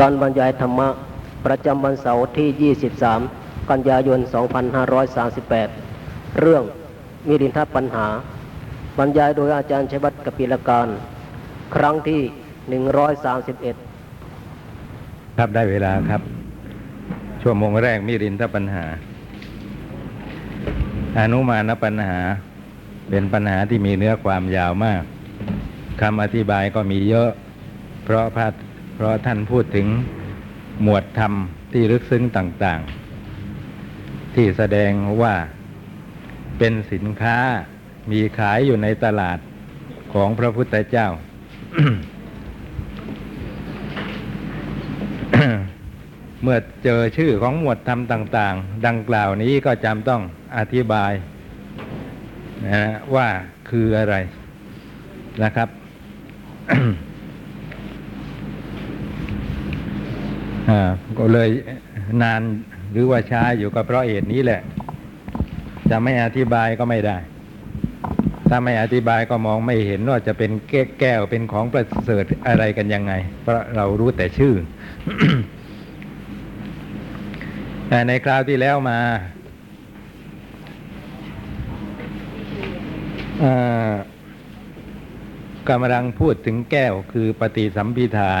การบรรยายธรรมะ ประจำวันเสาร์ที่ 23 กันยายน 2538 เรื่องมิรินทปัญหา บรรยายโดยอาจารย์ชัยวัฒน์กปิลการ ครั้งที่ 131 ครับได้เวลาครับ ชั่วโมงแรกมิรินทปัญหา อนุมานปัญหา เป็นปัญหาที่มีเนื้อความยาวมากคำอธิบายก็มีเยอะ เพราะพระ เพราะท่านพูดถึงหมวดธรรมที่ลึกซึ้งต่างๆ ที่แสดงว่าเป็นสินค้ามีขายอยู่ในตลาดของพระพุทธเจ้า เมื่อเจอชื่อของหมวดธรรมต่าง ๆ ดังกล่าวนี้ก็จำต้องอธิบายนะว่าคืออะไรนะครับ อ่า ก็เลยนานหรือว่าช้าอยู่ก็เพราะเหตุนี้แหละ จะไม่อธิบายก็ไม่ได้ ถ้าไม่อธิบายก็มองไม่เห็นว่าจะเป็นแก้วเป็นของประเสริฐอะไรกันยังไง เพราะเรารู้แต่ชื่อแต่ในคราวที่แล้วมาเอ่อกำลังพูดถึงแก้วคือปฏิสัมพิทา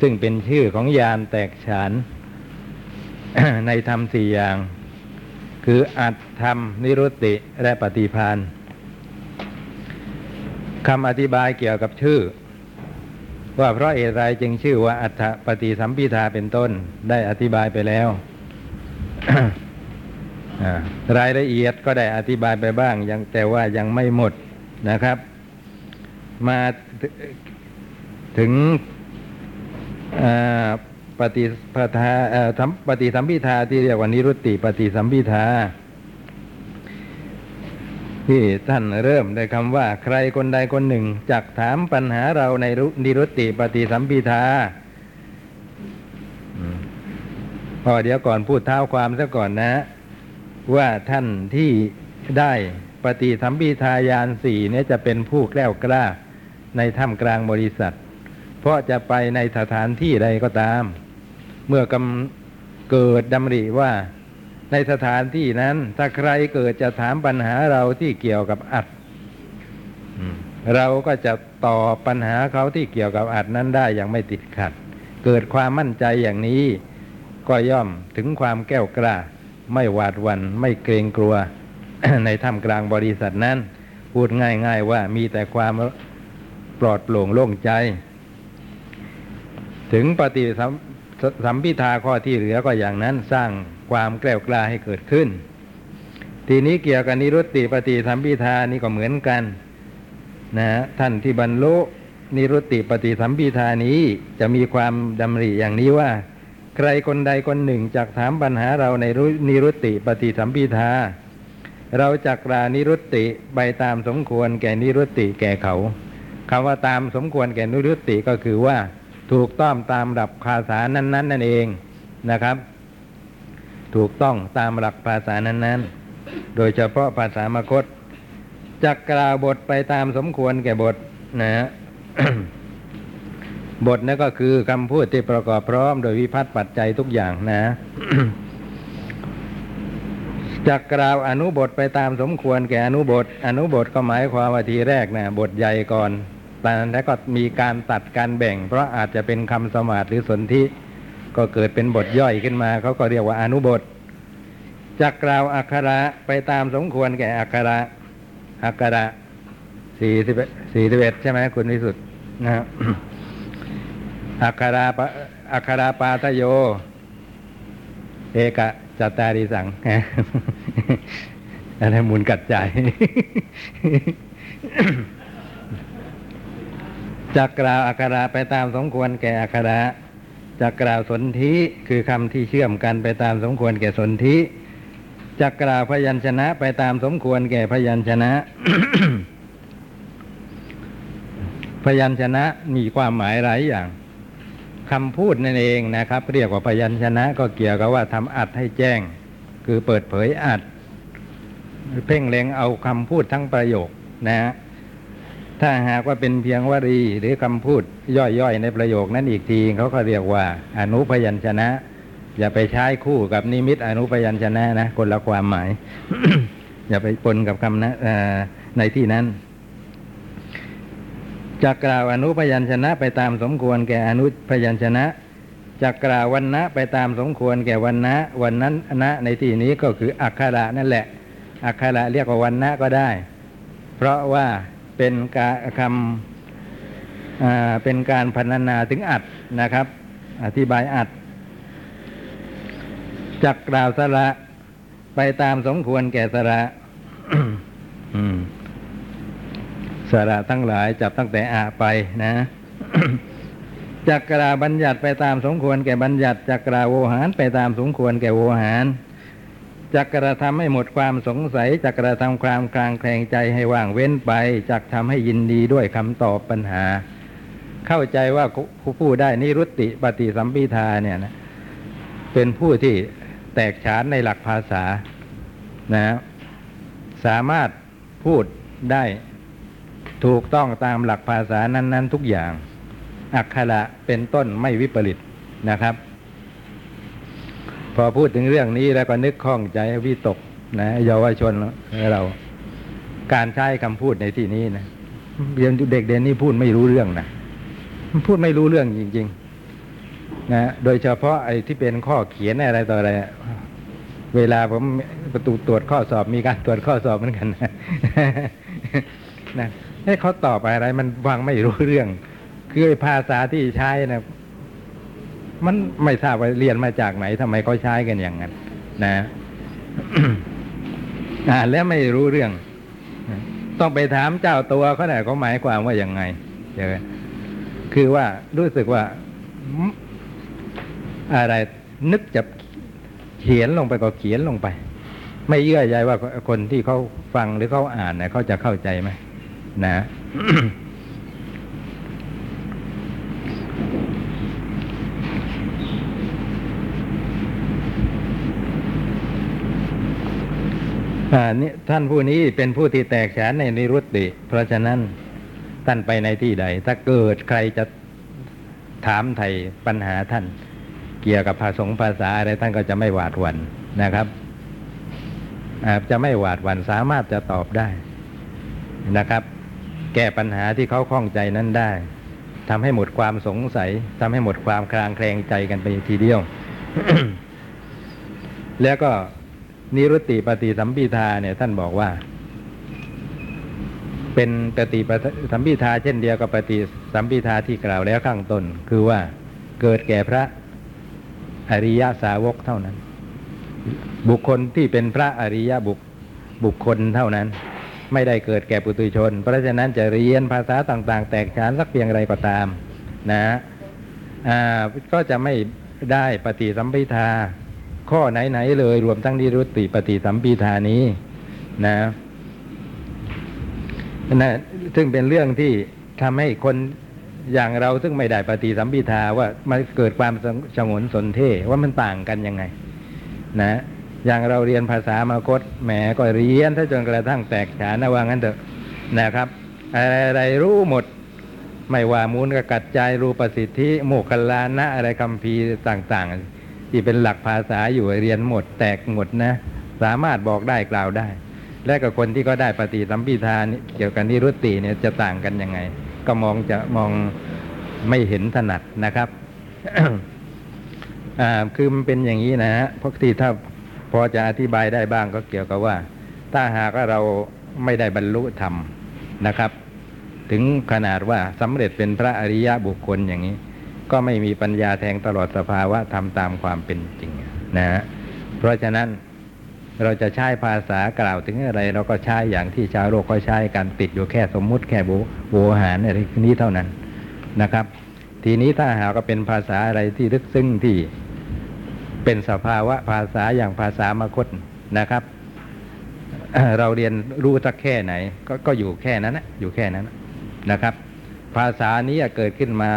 ซึ่งเป็นชื่อของยานแตกฉาน ในธรรมสี่อย่าง คืออัตธรรม นิรุตติและปฏิพานคำอธิบายเกี่ยวกับชื่อ ว่าเพราะเหตุไรจึงชื่อว่าอัฏปฏิสัมพิทาเป็นต้นได้อธิบายไปแล้วรายละเอียดก็ได้อธิบายไปบ้างยังแต่ว่ายังไม่หมดนะครับ มาถึง ปฏิปทาสัมปฏิสัมพิทาที่เรียกว่านิรุตติ ปฏิสัมพิทาที่ท่านเริ่มด้วยคำว่า ใครคนใดคนหนึ่งจักถามปัญหาเราในรุนิรุตติปฏิสัมพิทาพอเดี๋ยวก่อนพูดเท้าความซะก่อนนะ ว่าท่านที่ได้ปฏิสัมพิทายานสี่เนี่ยจะเป็นผู้แกล้วกล้า ในถ้ำกลางบริษัท เพราะจะไปในสถานที่ใดก็ตาม เมื่อกำเกิดดำริว่า ในสถานที่นั้น ถ้าใครเกิดจะถามปัญหาเราที่เกี่ยวกับอัดเราก็จะตอบปัญหาเขาที่เกี่ยวกับอัดนั้นได้อย่างไม่ติดขัด เกิดความมั่นใจอย่างนี้ ก็ย่อมถึงความแก้วกล้า ไม่หวาดวัน่นไม่เกรงกลัว ในท่ามกลางบริษัทนั้น พูดง่ายๆว่ามีแต่ความปลอดโปร่งโล่งใจ ถึงปฏิสัมพิทาข้อที่เหลือก็อย่างนั้นสร้างความแกล้วกล้าให้เกิดขึ้น ทีนี้เกี่ยวกับนิรุตติปฏิสัมพิทานี่ก็เหมือนกันนะฮะท่านที่บรรลุนิรุตติปฏิสัมพิทานี้จะมีความดำริอย่างนี้ว่า ใครคนใดคนหนึ่งจักถามปัญหาเราในรนิรุตติปฏิสัมพิทา เราจักรานิรุตติไปตามสมควรแก่นิรุตติแก่เขาคำว่าตามสมควรแก่นิรุตติก็คือว่า ถูกต้องตามหลักภาษานั้นๆนั่นเองนะครับ ถูกต้องตามหลักภาษานั้น ๆ โดยเฉพาะภาษามคตจักกล่าวบทไปตามสมควรแก่บทนะฮะบทนั่นก็คือคำพูดที่ประกอบพร้อมโดยวิพัฒน์ปัจจัยทุกอย่างนะจักกล่าวอนุบทไปตามสมควรแก่อนุบท อนุบทก็หมายความว่าทีแรกนะบทใหญ่ก่อน แต่แล้วก็มีการตัดการแบ่ง เพราะอาจจะเป็นคำสมาธิหรือสนธิก็เกิดเป็นบทย่อยขึ้นมาเขาก็เรียกว่าอนุบทจักกล่าวอักขระไปตามสมควรแก่อักขระอักขระสี่สิบสี่สิบเอ็ดใช่ไหมคุณวิสุทธ์นะอักขราปะอักขราปาทโย เอกะจัตตาริสังอะไรมูลกัดใจ จักล่าวอักขระไปตามสมควรแก่อักขระจักล่าวสนธิคือคำที่เชื่อมกันไปตามสมควรแก่สนธิจักกล่าวพยัญชนะไปตามสมควรแก่พยัญชนะ พยัญชนะมีความหมายหลายอย่างคำพูดนั่นเองนะครับ เรียกว่าพยัญชนะก็เกี่ยวกับว่าทำอัดให้แจ้ง คือเปิดเผยอัด เพ่งเล็งเอาคำพูดทั้งประโยคนะฮะ ถ้าหากว่าเป็นเพียงวลีหรือคำพูดย่อยๆ ในประโยคนั้นอีกทีเขาก็เรียกว่า อนุพยัญชนะ อย่าไปใช้คู่กับนิมิตอนุพยัญชนะนะคนละความหมาย อย่าไปปนกับคำนะในที่นั้นจะกล่าวอนุพยัญชนะไปตามสมควรแก่อนุพยัญชนะจะกล่าววันนะไปตามสมควรแก่วันนะวันนั้นนะในที่นี้ก็คืออักขระนั่นแหละ อักขระเรียกว่าวันนะก็ได้ เพราะว่า เป็นการคำอ่าเป็นการพรรณนาถึงอัดนะครับ อธิบายอัดจักกล่าวสระไปตามสมควรแก่สระอืมสระทั้งหลายจับตั้งแต่อาไปนะจักกราบัญญัติไปตามสมควรแก่บัญญัติจักกราโวหารไปตามสมควรแก่โวหาร จักกระทำให้หมดความสงสัยจักกระทำความคลางแคลงใจให้ว่างเว้นไปจักทำให้ยินดีด้วยคำตอบปัญหา เข้าใจว่าผู้ผู้ได้นิรุตติปฏิสัมพิทาเนี่ยนะเป็นผู้ที่แตกฉานในหลักภาษานะสามารถพูดได้ถูกต้องตามหลักภาษานั้น ๆ ทุกอย่าง อักขระเป็นต้นไม่วิปริตนะครับ พอพูดถึงเรื่องนี้แล้วก็นึกข้องใจวิตกนะเยาวชนเรา การใช้คำพูดในที่นี้นะเียนเด็กเดนนี่พูดไม่รู้เรื่องนะพูดไม่รู้เรื่องจริง ๆ นะโดยเฉพาะไอ้ที่เป็นข้อเขียนอะไรต่ออะไรเวลาผมประตูตรวจข้อสอบมีการตรวจข้อสอบเหมือนกันนะนะให้เขาตอบอะไร มันฟังไม่รู้เรื่อง คือไอ้ภาษาที่ใช้นะ มันไม่ทราบว่าเรียนมาจากไหนทำไมเขาใช้กันอย่างนั้น นะอ่านแล้วไม่รู้เรื่อง ต้องไปถามเจ้าตัวเขาหน่อยเขาหมายความว่าอย่างไงเดี๋ยวคือว่ารู้สึกว่าอืมอะไร นึกจะเขียนลงไปก็เขียนลงไป ไม่เยื่อใยว่าคนที่เขาฟังหรือเขาอ่านเนี่ยเขาจะเข้าใจไหมนะ ท่านผู้นี้เป็นผู้ที่แตกฉานในนิรุตติ เพราะฉะนั้นท่านไปในที่ใด ถ้าเกิดใครจะถามไถ่ปัญหาท่าน เกี่ยวกับภาษงภาษาอะไรท่านก็จะไม่หวาดหวั่นนะครับจะไม่หวาดหวั่นสามารถจะตอบได้นะครับ แก้ปัญหาที่เขาข้องใจนั้นได้ทำให้หมดความสงสัยทำให้หมดความคลางแคลงใจกันไปทีเดียว แล้วก็ นิรุตติปฏิสัมพิทาเนี่ยท่านบอกว่า เป็นปฏิปสัมพิทาเช่นเดียวกับปฏิสัมพิทาที่กล่าวแล้วข้างต้น คือว่าเกิดแก่พระอริยสาวกเท่านั้น บุคคลที่เป็นพระอริยบุคบุคคลเท่านั้น ไม่ได้เกิดแก่ปุถุชน เพราะฉะนั้นจะเรียนภาษาต่าง ๆ แตกฉานสักเพียงไรก็ตาม นะก็จะไม่ได้ปฏิสัมพิทา ข้อไหนๆเลย รวมทั้งนิรุตติปฏิสัมพิทานี้นะนะซึ่งเป็นเรื่องที่ทำให้คนอย่างเราซึ่งไม่ได้ปฏิสัมพิทาว่ามันเกิดความสงนสนเทว่ามันต่างกันยังไง นะ อย่างเราเรียนภาษามาคตแหมก็เรียนถ้าจนกระทั่งแตกฉานนว่างั้นเถอะนะครับ อะไรๆรู้หมด ไม่ว่ามูลกกัดใจรูปสิทธิโมกขลานะอะไรคำพีต่าง ๆ ที่เป็นหลักภาษาอยู่เรียนหมดแตกหมดนะ สามารถบอกได้กล่าวได้ และกับคนที่ก็ได้ปฏิสัมพิทานเกี่ยวกับนิรุตติเนี่ยจะต่างกันยังไง ก็มองจะมองไม่เห็นถนัดนะครับคือมันเป็นอย่างนี้นะฮะพวกที่ถ้าพอจะอธิบายได้บ้างก็เกี่ยวกับว่า ถ้าหากว่าเราไม่ได้บรรลุธรรมนะครับ ถึงขนาดว่าสำเร็จเป็นพระอริยะบุคคลอย่างนี้ ก็ไม่มีปัญญาแทงตลอดสภาวะทำตามความเป็นจริงนะฮะเพราะฉะนั้นเราจะใช้ภาษากล่าวถึงอะไร เราก็ใช้อย่างที่ชาวโลกเขาใช้กันติดอยู่แค่สมมุติแค่โวหารอะไรนี้เท่านั้นนะครับ ทีนี้ถ้าหากว่าเป็นภาษาอะไรที่ลึกซึ้งที่เป็นสภาวะภาษาอย่างภาษามคตนะครับ เราเรียนรู้สักแค่ไหนก็ก็อยู่แค่นั้นนะอยู่แค่นั้นนะครับ ภาษานี้เกิดขึ้นมา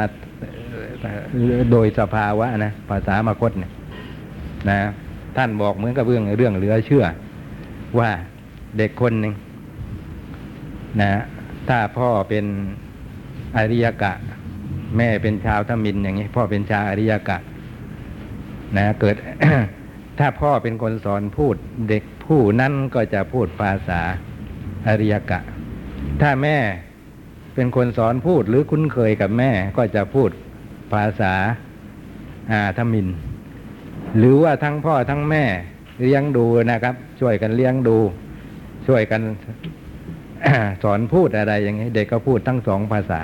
โดยสภาวะนะภาษามคตเนี่ยนะ ท่านบอกเหมือนกับเรื่องเรื่องเหลือเชื่อ ว่าเด็กคนหนึ่งนะ ถ้าพ่อเป็นอริยกะ แม่เป็นชาวทมินอย่างนี้ พ่อเป็นชาวอริยกะ นะ เกิด ถ้าพ่อเป็นคนสอนพูด เด็กผู้นั้นก็จะพูดภาษาอริยกะ ถ้าแม่เป็นคนสอนพูดหรือคุ้นเคยกับแม่ก็จะพูด ภาษาอาทมิน หรือว่าทั้งพ่อทั้งแม่เลี้ยงดูนะครับ ช่วยกันเลี้ยงดู ช่วยกันสอนพูดอะไรอย่างนี้เด็กก็พูดทั้งสองภาษา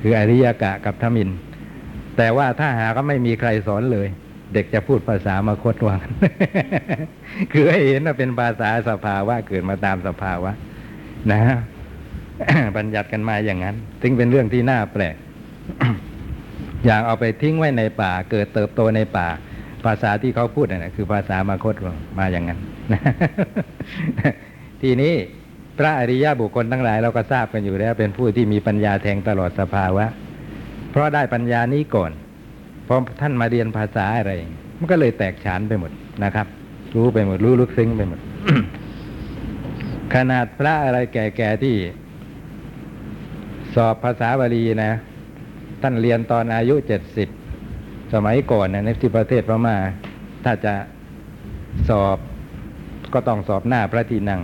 คืออริยกะกับทมิน แต่ว่าถ้าหาก็ไม่มีใครสอนเลย เด็กจะพูดภาษามาคตวังคือให้เห็นว่าเป็นภาษาสภาวะเกิดมาตามสภาวะ นะบัญญัติกันมาอย่างนั้น ซึ่งเป็นเรื่องที่น่าแปลก อย่างเอาไปทิ้งไว้ในป่า เกิดเติบโตในป่า ภาษาที่เขาพูดนั่นนะคือภาษามาคตมาอย่างนั้นทีนี้พระอริยบุคคลทั้งหลายเราก็ทราบกันอยู่แล้ว เป็นผู้ที่มีปัญญาแทงตลอดสภาวะ เพราะได้ปัญญานี้ก่อนพอท่านมาเรียนภาษาอะไร มันก็เลยแตกฉานไปหมดนะครับ รู้ไปหมด รู้ลึกซึ้งไปหมด ขนาดพระอะไรแก่ๆที่ สอบภาษาบาลีนะ ท่านเรียนตอนอายุเจ็ดสิบสมัยก่อนนะในที่ประเทศพม่าถ้าจะสอบก็ต้องสอบหน้าพระที่นั่ง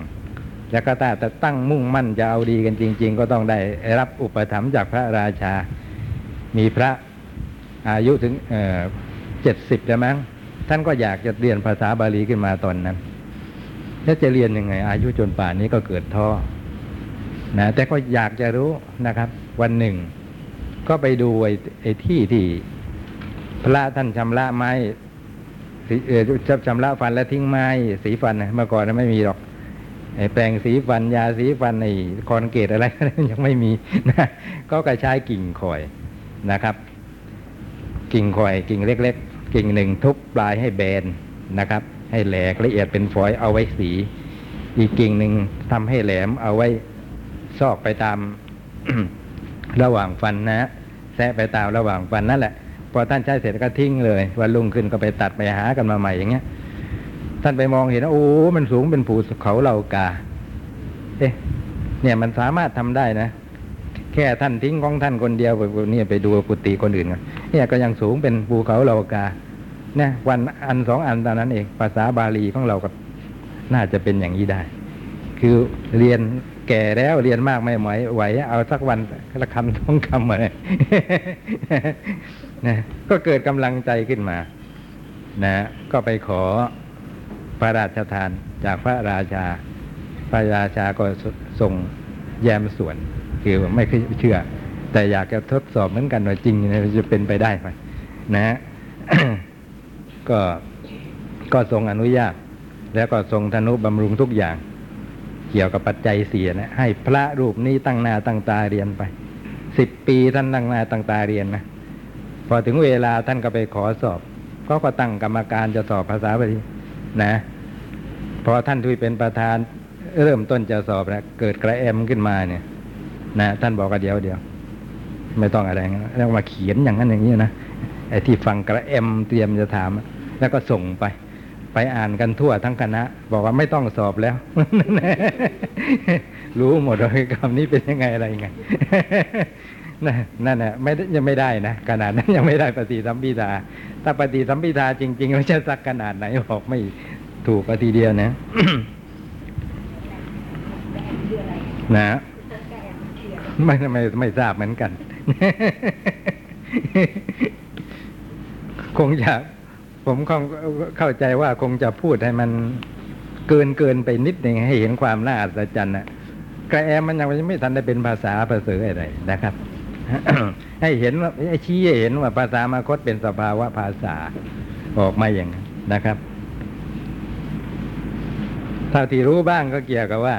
แล้วก็ถ้าจะตั้งมุ่งมั่นจะเอาดีกันจริง ๆ ก็ต้องได้รับอุปถัมภ์จากพระราชา มีพระอายุถึงเจ็ดสิบแล้วมั้งท่านก็อยากจะเรียนภาษาบาลีขึ้นมาตอนนั้นแล้วจะเรียนยังไง อายุจนป่านนี้ก็เกิดท้อนะแต่ก็อยากจะรู้นะครับ วันหนึ่ง ก็ไปดูไอ้ไอที่ที่พระท่านชำระไม้สีเออชำระฟันและทิ้งไม้ สีฟันเมื่อก่อนนะไม่มีหรอกไอ้แปรงสีฟันยาสีฟันไอ้คอนเกตอะไรยังไม่มีนะก็กระใช้กิ่งข่อยนะครับ กิ่งข่อยกิ่งเล็ก ๆ กิ่งหนึ่งทุบปลายให้แบนนะครับ ให้แหลกละเอียดเป็นฝอยเอาไว้สี อีกกิ่งหนึ่งทำให้แหลมเอาไว้ซอกไปตาม ระหว่างฟันนะแซะไปตามระหว่างฟันนั่นแหละพอท่านใช้เสร็จก็ทิ้งเลยวันรุ่งขึ้นก็ไปตัดไปหากันมาใหม่อย่างเงี้ย ท่านไปมองเห็นว่าโอ้ มันสูงเป็นภูเขาเหล่ากา เอ๊ะ เนี่ยมันสามารถทำได้นะแค่ท่านทิ้งของท่านคนเดียวไปเนี่ยไปดูกุฏิคนอื่นกันเนี่ยก็ยังสูงเป็นภูเขาเหล่ากาเนี่ยวันอันสองอันตอนนั้นเองภาษาบาลีของเราก็น่าจะเป็นอย่างนี้ได้ คือเรียน แก่แล้วเรียนมากไม่ไหวไหวเอาสักวันละคำท้องคำมาเลยนะก็เกิดกำลังใจขึ้นมา นะ ก็ไปขอพระราชทานจากพระราชา พระราชาก็ส่งแยมส่วน คือไม่เชื่อ แต่อยากจะทดสอบเหมือนกันว่าจริงจะเป็นไปได้ไหมนะก็ก็ทรงอนุญาต แล้วก็ทรงธนุบำรุงทุกอย่าง เกี่ยวกับปัจจัยเสียนะให้พระรูปนี้ตั้งหน้าตั้งตาเรียนไปสิบปีท่านตั้งหน้าตั้งตาเรียนนะพอถึงเวลาท่านก็ไปขอสอบก็ก็ตั้งกรรมการจะสอบภาษาบาลีนะพอท่านทุยเป็นประธานเริ่มต้นจะสอบนะเกิดกระแอมขึ้นมาเนี่ย นะท่านบอกว่าเดียวเดียวไม่ต้องอะไรนะแล้วมาเขียนอย่างนั้นอย่างนี้นะไอ้ที่ฟังกระแอมเตรียมจะถาม แล้วก็ส่งไป ไปอ่านกันทั่วทั้งคณะ บอกว่าไม่ต้องสอบแล้ว รู้หมดเลยคำนี้เป็นยังไงอะไรยังไงนั่นน่ะไม่ยังไม่ได้นะขนาดนั้นยังไม่ได้ปฏิสัมพิทาถ้าปฏิสัมพิทาจริงๆมันจะสักขนาดไหนบอกไม่ถูกปฏิเดียวนะนะไม่ไม่ไม่ทราบเหมือนกัน คงจะ ผมคงเข้าใจว่าคงจะพูดให้มันเกินเกินไปนิดหนึ่งให้เห็นความน่าอัศจรรย์นะกระแอมมันยังไม่ทันได้เป็นภาษาภาษาอะไรนะครับ ให้เห็นว่าให้ชี้ให้เห็นว่าภาษามาคตเป็นสภาวะภาษาออกมาอย่างนั้นนะครับเท่าที่รู้บ้างก็เกี่ยวกับว่า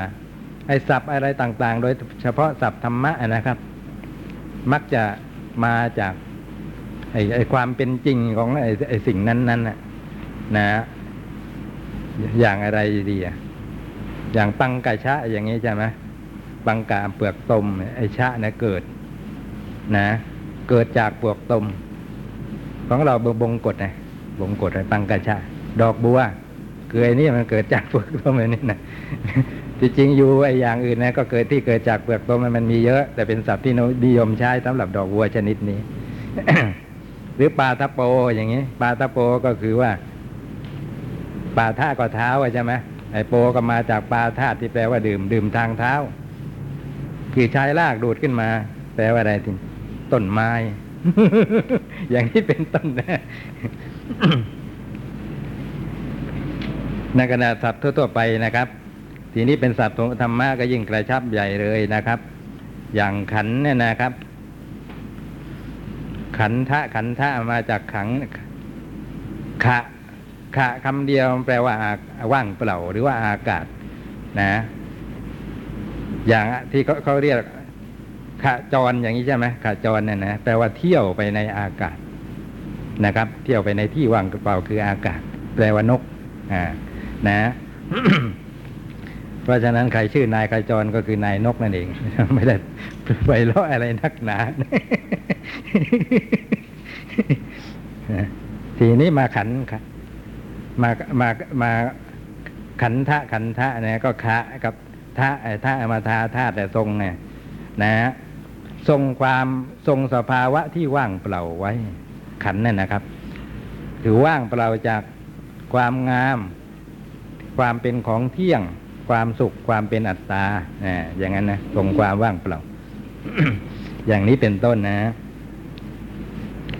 ไอ้ศัพท์อะไรต่าง ๆ โดยเฉพาะศัพท์ธรรมะนะครับ มักจะมาจาก ไอ้ไอ้ความเป็นจริงของไอ้ไอ้สิ่งนั้นๆน่ะนะอย่างอะไรดีอะอย่างปังกะชะอย่างนี้ใช่ไหมปังกะเปลือกตมไอ้ชะนี่ยเกิด นะ เกิดจากเปลือกตม ของเราบงกฎไงบงกฎไอ้ปังกะชะ ดอกบัวเกลือนี่มันเกิดจากเปลือกตมอันนี้นะที่จริงอยู่ไอ้อย่างอื่นนะก็เกิดที่เกิดจากเปลือกตมมันมันมีเยอะ แต่เป็นศัพท์ที่นิยมใช้สำหรับดอกบัวชนิดนี้ หรือปลาทับโปอย่างนี้ปลาทับโปก็คือว่าปลาท่าก็เท้าใช่ไหมไอโปก็มาจากปลาท่าที่แปลว่าดื่ม ดื่มทางเท้า คือใช้ลากดูดขึ้นมา แปลว่าอะไรทีต้นไม้ อย่างนี้เป็นต้นนะในขณะศัพท์ทั่วๆไปนะครับ ทีนี้เป็นศัพท์ของธรรมะก็ยิ่งกระชับใหญ่เลยนะครับ อย่างขันเนี่ยนะครับ ขันทะขันทะมาจากขังขะขะคำเดียวแปลว่าอาว่างเปล่าหรือว่าอากาศ นะ อย่างที่เขาเขาเรียกขจรอย่างนี้ใช่ไหมขจรเนี่ยนะแปลว่าเที่ยวไปในอากาศนะครับ เที่ยวไปในที่ว่างเปล่าคืออากาศ แปลว่านก อ่า นะ เพราะฉะนั้นใครชื่อนายขจรก็คือนายนกนั่นเอง ไม่ได้ ไปล้ออะไรนักหนาทีนี้มาขันค่ะมามามาขันทะขันทะเนี่ยก็คะกับทะไอ้ทะมาทาธาตุแต่ทรงเนี่ยนะฮะทรงความทรงสภาวะที่ว่างเปล่าไว้ ขันนั่นนะครับ ถือว่างเปล่าจากความงาม ความเป็นของเที่ยง ความสุขความเป็นอัตตาอ่าอย่างนั้นนะทรงความว่างเปล่า อย่างนี้เป็นต้นนะ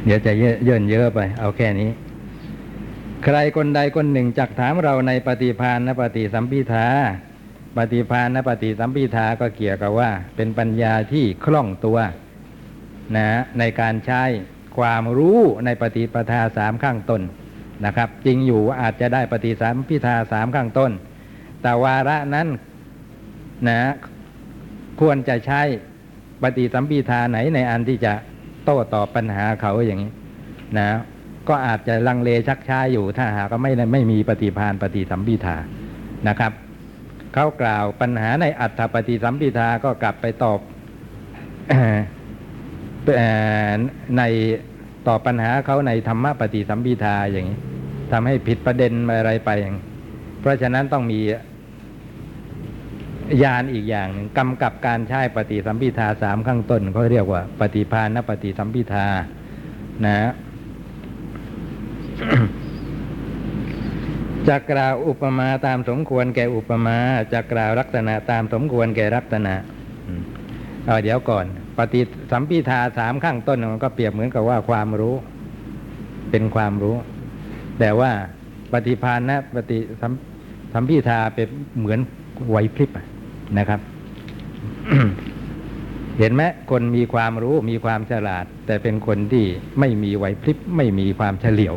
เดี๋ยวจะเยอะเยินเยอะไป เอาแค่นี้ ใครคนใดคนหนึ่งจักถามเราในปฏิพานนปฏิสัมพิทาปฏิพานนปฏิสัมพิทาก็เกี่ยวกับว่า เป็นปัญญาที่คล่องตัวนะในการใช้ความรู้ในปฏิปทาสามข้างต้นนะครับ จริงอยู่อาจจะได้ปฏิสัมพิทาสามข้างต้น แต่วาระนั้นนะควรจะใช้ ปฏิสัมพิทาไหนในอันที่จะโต้ตอบปัญหาเขาอย่างนี้นะ ก็อาจจะลังเลชักช้าอยู่ถ้าหากไม่ไม่มีปฏิพานปฏิสัมพิทานะครับเขากล่าวปัญหาในอัตถปฏิสัมพิทาก็กลับไปตอบในตอบปัญหาเขาในธรรมปฏิสัมพิทาอย่างนี้ทำให้ผิดประเด็นอะไรไปอย่าง เพราะฉะนั้นต้องมี ยานอีกอย่างหนึ่งกำกับการใช้ปฏิสัมพิทาสามข้างต้นเขาเรียกว่า ปฏิพานปฏิสัมพิทานะจะกล่าวอุปมาตามสมควรแก่อุปมาจะกล่าวลักษณะตามสมควรแก่ลักษณะเอาเดี๋ยวก่อน ปฏิสัมพิทาสามข้างต้นมันก็เปรียบเหมือนกับว่าความรู้ เป็นความรู้ แต่ว่าปฏิพานนะปฏิสัมสัมพิทาเป็นเหมือนไหวพริบอะ นะครับ เห็นไหมคนมีความรู้มีความฉลาด แต่เป็นคนที่ไม่มีไหวพริบไม่มีความเฉลียว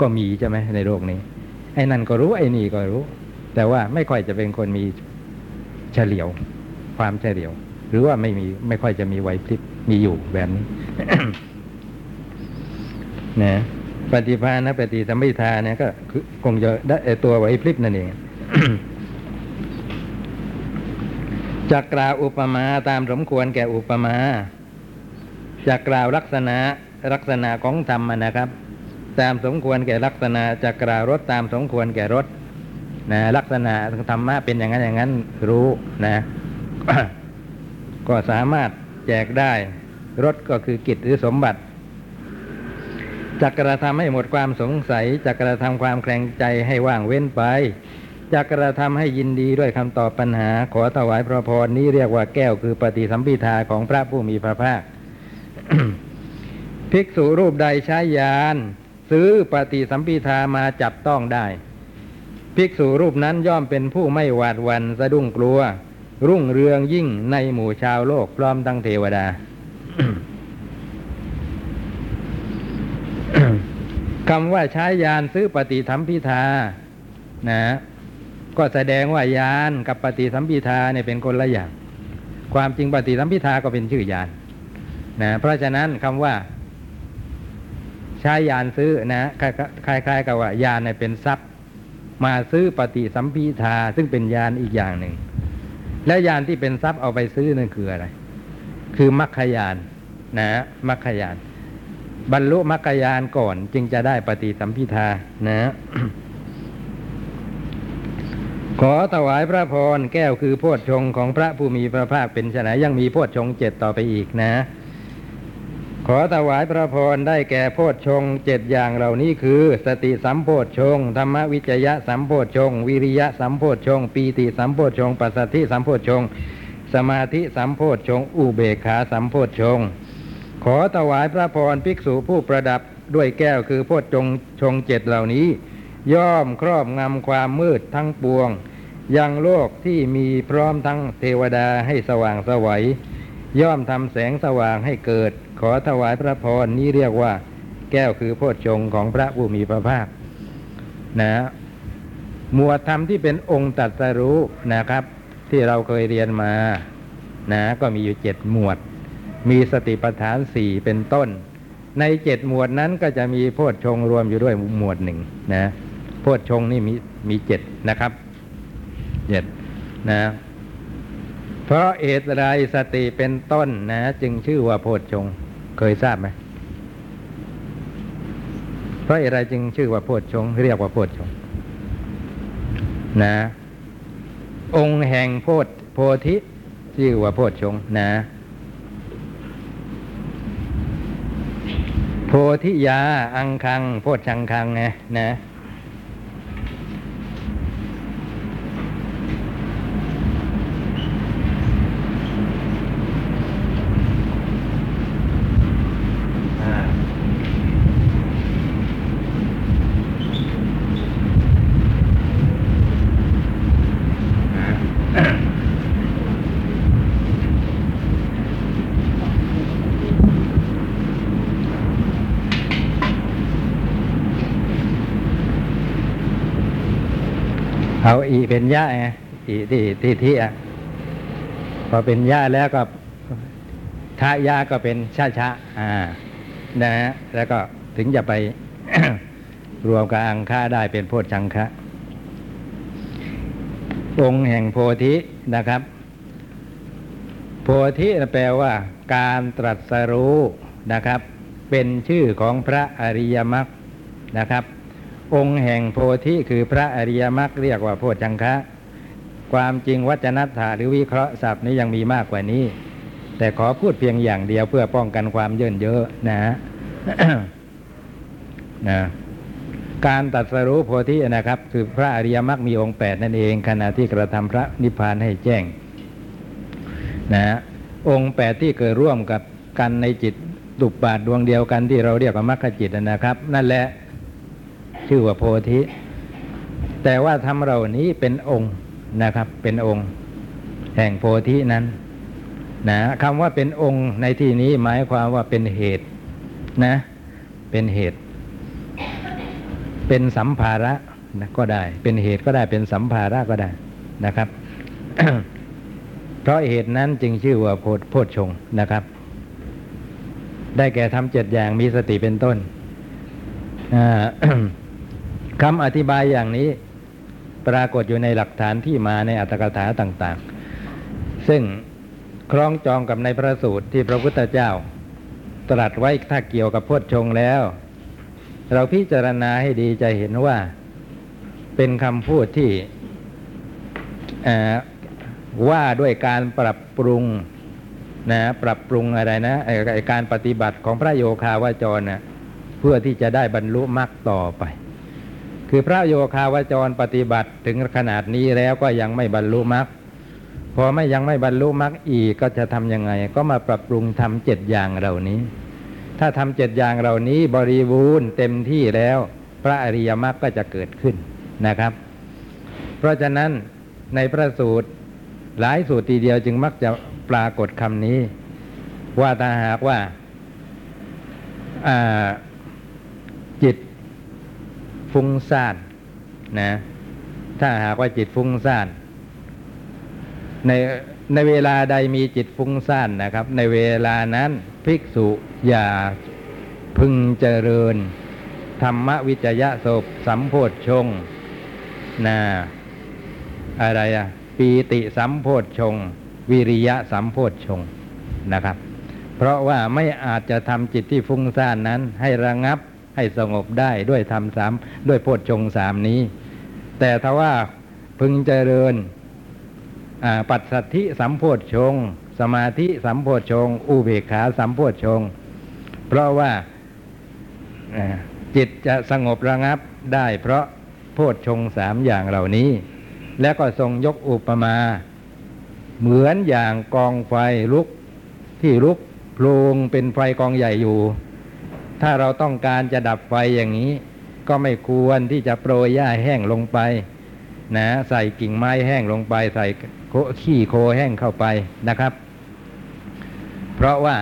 ก็มีใช่ไหมในโลกนี้ ไอ้นั่นก็รู้ไอ้นี่ก็รู้ แต่ว่าไม่ค่อยจะเป็นคนมีเฉลียว ความเฉลียว หรือว่าไม่มีไม่ค่อยจะมีไหวพริบมีอยู่แบบนี้นะปฏิภาณนะปฏิสัมพิทาเนี่ยก็คือคงจะได้ตัวไหวพริบนั่นเอง จะกล่าวอุปมาตามสมควรแก่อุปมาจะกล่าวลักษณะลักษณะของธรรมนะครับ ตามสมควรแก่ลักษณะจะกล่าวรถตามสมควรแก่รถนะลักษณะธรรมะเป็นอย่างนั้นอย่างนั้นรู้นะ ก็สามารถแจกได้รถก็คือกิจหรือสมบัติจะกระทำให้หมดความสงสัยจะกระทำความแคลงใจให้ว่างเว้นไป จะกระทำให้ยินดีด้วยคำตอบปัญหา ขอถวายพระพรนี้เรียกว่าแก้วคือปฏิสัมพิทาของพระผู้มีพระภาค ภิกษุรูปใดใช้ยาน ซื้อปฏิสัมพิทามาจับต้องได้ ภิกษุรูปนั้นย่อมเป็นผู้ไม่หวาดหวันสะดุ้งกลัว รุ่งเรืองยิ่งในหมู่ชาวโลกพร้อมทั้งเทวดาคำว่าใช้ยานซื้อปฏิสัมพิทานะ ก็แสดงว่ายานกับปฏิสัมพิทาเนี่ยเป็นคนละอย่าง ความจริงปฏิสัมพิทาก็เป็นชื่อยานนะเพราะฉะนั้นคำว่า ใช้ยานซื้อนะคล้ายๆ กับว่ายานเนี่ยเป็นทรัพย์ มาซื้อปฏิสัมพิทาซึ่งเป็นยานอีกอย่างหนึ่งแล้วยานที่เป็นทรัพย์เอาไปซื้อนั่นคืออะไร คือมรรคยานนะมรรคยาน บรรลุมรรคยานก่อนจึงจะได้ปฏิสัมพิทานะ ขอถวายพระพรแก้วคือโพชฌงของพระผู้มีพระภาคเป็นไฉนยังมีโพชฌงเจ็ดต่อไปอีกนะ ขอถวายพระพรได้แก่โพชฌงเจ็ดอย่างเหล่านี้คือ สติสัมโพชฌงธรรมวิจยะสัมโพชฌงวิริยะสัมโพชฌงปีติสัมโพชฌงปัสสัทธิสัมโพชฌงสมาธิสัมโพชฌงอุเบกขาสัมโพชฌงขอถวายพระพรภิกษุผู้ประดับด้วยแก้วคือโพชฌงชงเจ็ดเหล่านี้ ย่อมครอบงำความมืดทั้งปวง ยังโลกที่มีพร้อมทั้งเทวดาให้สว่างสวัย ย่อมทำแสงสว่างให้เกิด ขอถวายพระพรนี้เรียกว่า แก้วคือโพชฌงของพระผู้มีพระภาคนะหมวดธรรมที่เป็นองค์ตรัดสรู้นะครับ ที่เราเคยเรียนมานะก็มีอยู่เจ็ดหมวด มีสติปัฏฐานสี่เป็นต้น ในเจ็ดหมวดนั้นก็จะมีโพชฌงรวมอยู่ด้วยหมวดหนึ่งนะ พชฌงนี่มีมีเจ็ดนะครับเจ็ดนะ เพราะเอตไรสติเป็นต้นนะ จึงชื่อว่าโพชฌงเคยทราบไหมเพราะอะไรจึงชื่อว่าโพชฌงเรียกว่าโพชฌงนะ องค์แห่งโพธโพธิชื่อว่าโพชฌงนะ โพธิยาอังคัง โพชังคังไงนะา เป็นย่าไงอีที่ที่ที่อะพอเป็นย่าแล้วก็ทะยาก็เป็นชาชะอ่านะฮะแล้วก็ถึงจะไป รวมกับอังค่าได้เป็นโพชชังคะองค์แห่งโพธินะครับ โพธิแปลว่า การตรัสรู้นะครับ เป็นชื่อของพระอริยมรรคนะครับ องค์แห่งโพธิคือพระอริยมรรคเรียกว่าโพชชังคะ ความจริงวัจนัตถาหรือวิเคราะห์ศัพท์นี้ยังมีมากกว่านี้ แต่ขอพูดเพียงอย่างเดียวเพื่อป้องกันความเยินเยอะนะฮะนะการตัดสรู้โพธินะครับ คือพระอริยมรรคมีองค์แปดนั่นเองขณะที่กระทำพระนิพพานให้แจ้งนะฮะองค์แปดที่เกิดร่วมกับกันในจิตตุบบาทดวงเดียวกันที่เราเรียกว่ามรรคจิตนะครับ นั่นแหละ ชื่อว่าโพธิ แต่ว่าทำเรานี้เป็นองค์นะครับ เป็นองค์ แห่งโพธินั้นนะคำว่าเป็นองค์ในที่นี้หมายความว่าเป็นเหตุนะ เป็นเหตุ เป็นสัมภาระนะก็ได้ เป็นเหตุก็ได้เป็นสัมภาระก็ได้นะครับ เพราะเหตุนั้นจึงชื่อว่าโพธโพชฌงนะครับ ได้แก่ทำเจ็ดอย่างมีสติเป็นต้นอ่า คำอธิบายอย่างนี้ปรากฏอยู่ในหลักฐานที่มาในอัตถกถาต่างๆ ซึ่งคล้องจองกับในพระสูตรที่พระพุทธเจ้า ตรัสไว้ถ้าเกี่ยวกับโพชฌงแล้ว เราพิจารณาให้ดีจะเห็นว่าเป็นคำพูดที่ว่าด้วยการปรับปรุงนะปรับปรุงอะไรนะไอการปฏิบัติของพระโยคาวาจรนะเพื่อที่จะได้บรรลุมรรคต่อไป คือพระโยคาวาจรปฏิบัติถึงขนาดนี้แล้วก็ยังไม่บรรลุมรรคพอไม่ยังไม่บรรลุมรรคอีกก็จะทำยังไง ก็มาปรับปรุงทำเจ็ดอย่างเหล่านี้ ถ้าทำเจ็ดอย่างเหล่านี้บริบูรณ์เต็มที่แล้ว พระอริยมรรคก็จะเกิดขึ้นนะครับ เพราะฉะนั้นในพระสูตรหลายสูตรทีเดียวจึงมักจะปรากฏคำนี้ ว่าถ้าหากว่าอ่าจิต ฟุ้งซ่านนะ ถ้าหากว่าจิตฟุ้งซ่านในในเวลาใดมีจิตฟุ้งซ่านนะครับ ในเวลานั้นภิกษุอย่าพึงเจริญ ธรรมวิจยะศพสัมโพธชงนะอะไรอะปีติสัมโพธชง วิริยะสัมโพธชงนะครับ เพราะว่าไม่อาจจะทำจิตที่ฟุ้งซ่านนั้นให้ระงับ ให้สงบได้ด้วยธรรมสามด้วยโพธชงสามนี้ แต่ถ้าว่าพึงเจริญปัสสัทธิสัมโพธชงสมาธิสัมโพธชงอุเบกขาสัมโพธชงเพราะว่าจิตจะสงบระงับได้เพราะโพธชงสามอย่างเหล่านี้ แล้วก็ทรงยกอุปมา เหมือนอย่างกองไฟลุกที่ลุกโพลงเป็นไฟกองใหญ่อยู่ ถ้าเราต้องการจะดับไฟอย่างนี้ ก็ไม่ควรที่จะโปรยหญ้าแห้งลงไป นะ ใส่กิ่งไม้แห้งลงไป ใส่ขี้โคแห้งเข้าไปนะครับ เพราะว่า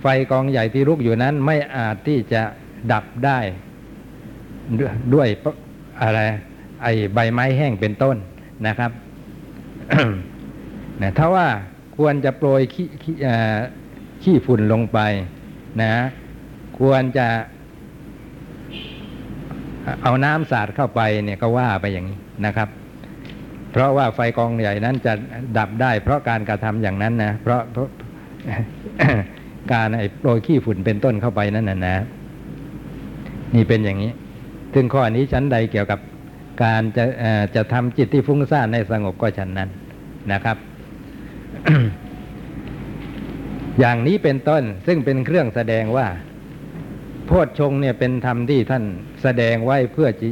ไฟกองใหญ่ที่ลุกอยู่นั้นไม่อาจที่จะดับได้ด้วยอะไรไอใบไม้แห้งเป็นต้นนะครับนะถ้าว่าควรจะโปรยขี้ขี้ฝุ่นลงไป นะ ควรจะ เอาน้ำสาดเข้าไปเนี่ยก็ว่าไปอย่างนี้นะครับ เพราะว่าไฟกองใหญ่นั้นจะดับได้ เพราะการกระทำอย่างนั้นนะเพราะเพราะการไอ้โปรยขี้ฝุ่นเป็นต้นเข้าไปนั่นนะนะ นี่เป็นอย่างนี้ ถึงข้อนี้ชั้นใดเกี่ยวกับการจะจะทำจิตที่ฟุ้งซ่านในสงบก็ฉันนั้นนะครับ อย่างนี้เป็นต้นซึ่งเป็นเครื่องแสดงว่า โพชฌงเนี่ยเป็นธรรมที่ท่านแสดงไว้เพื่อจิ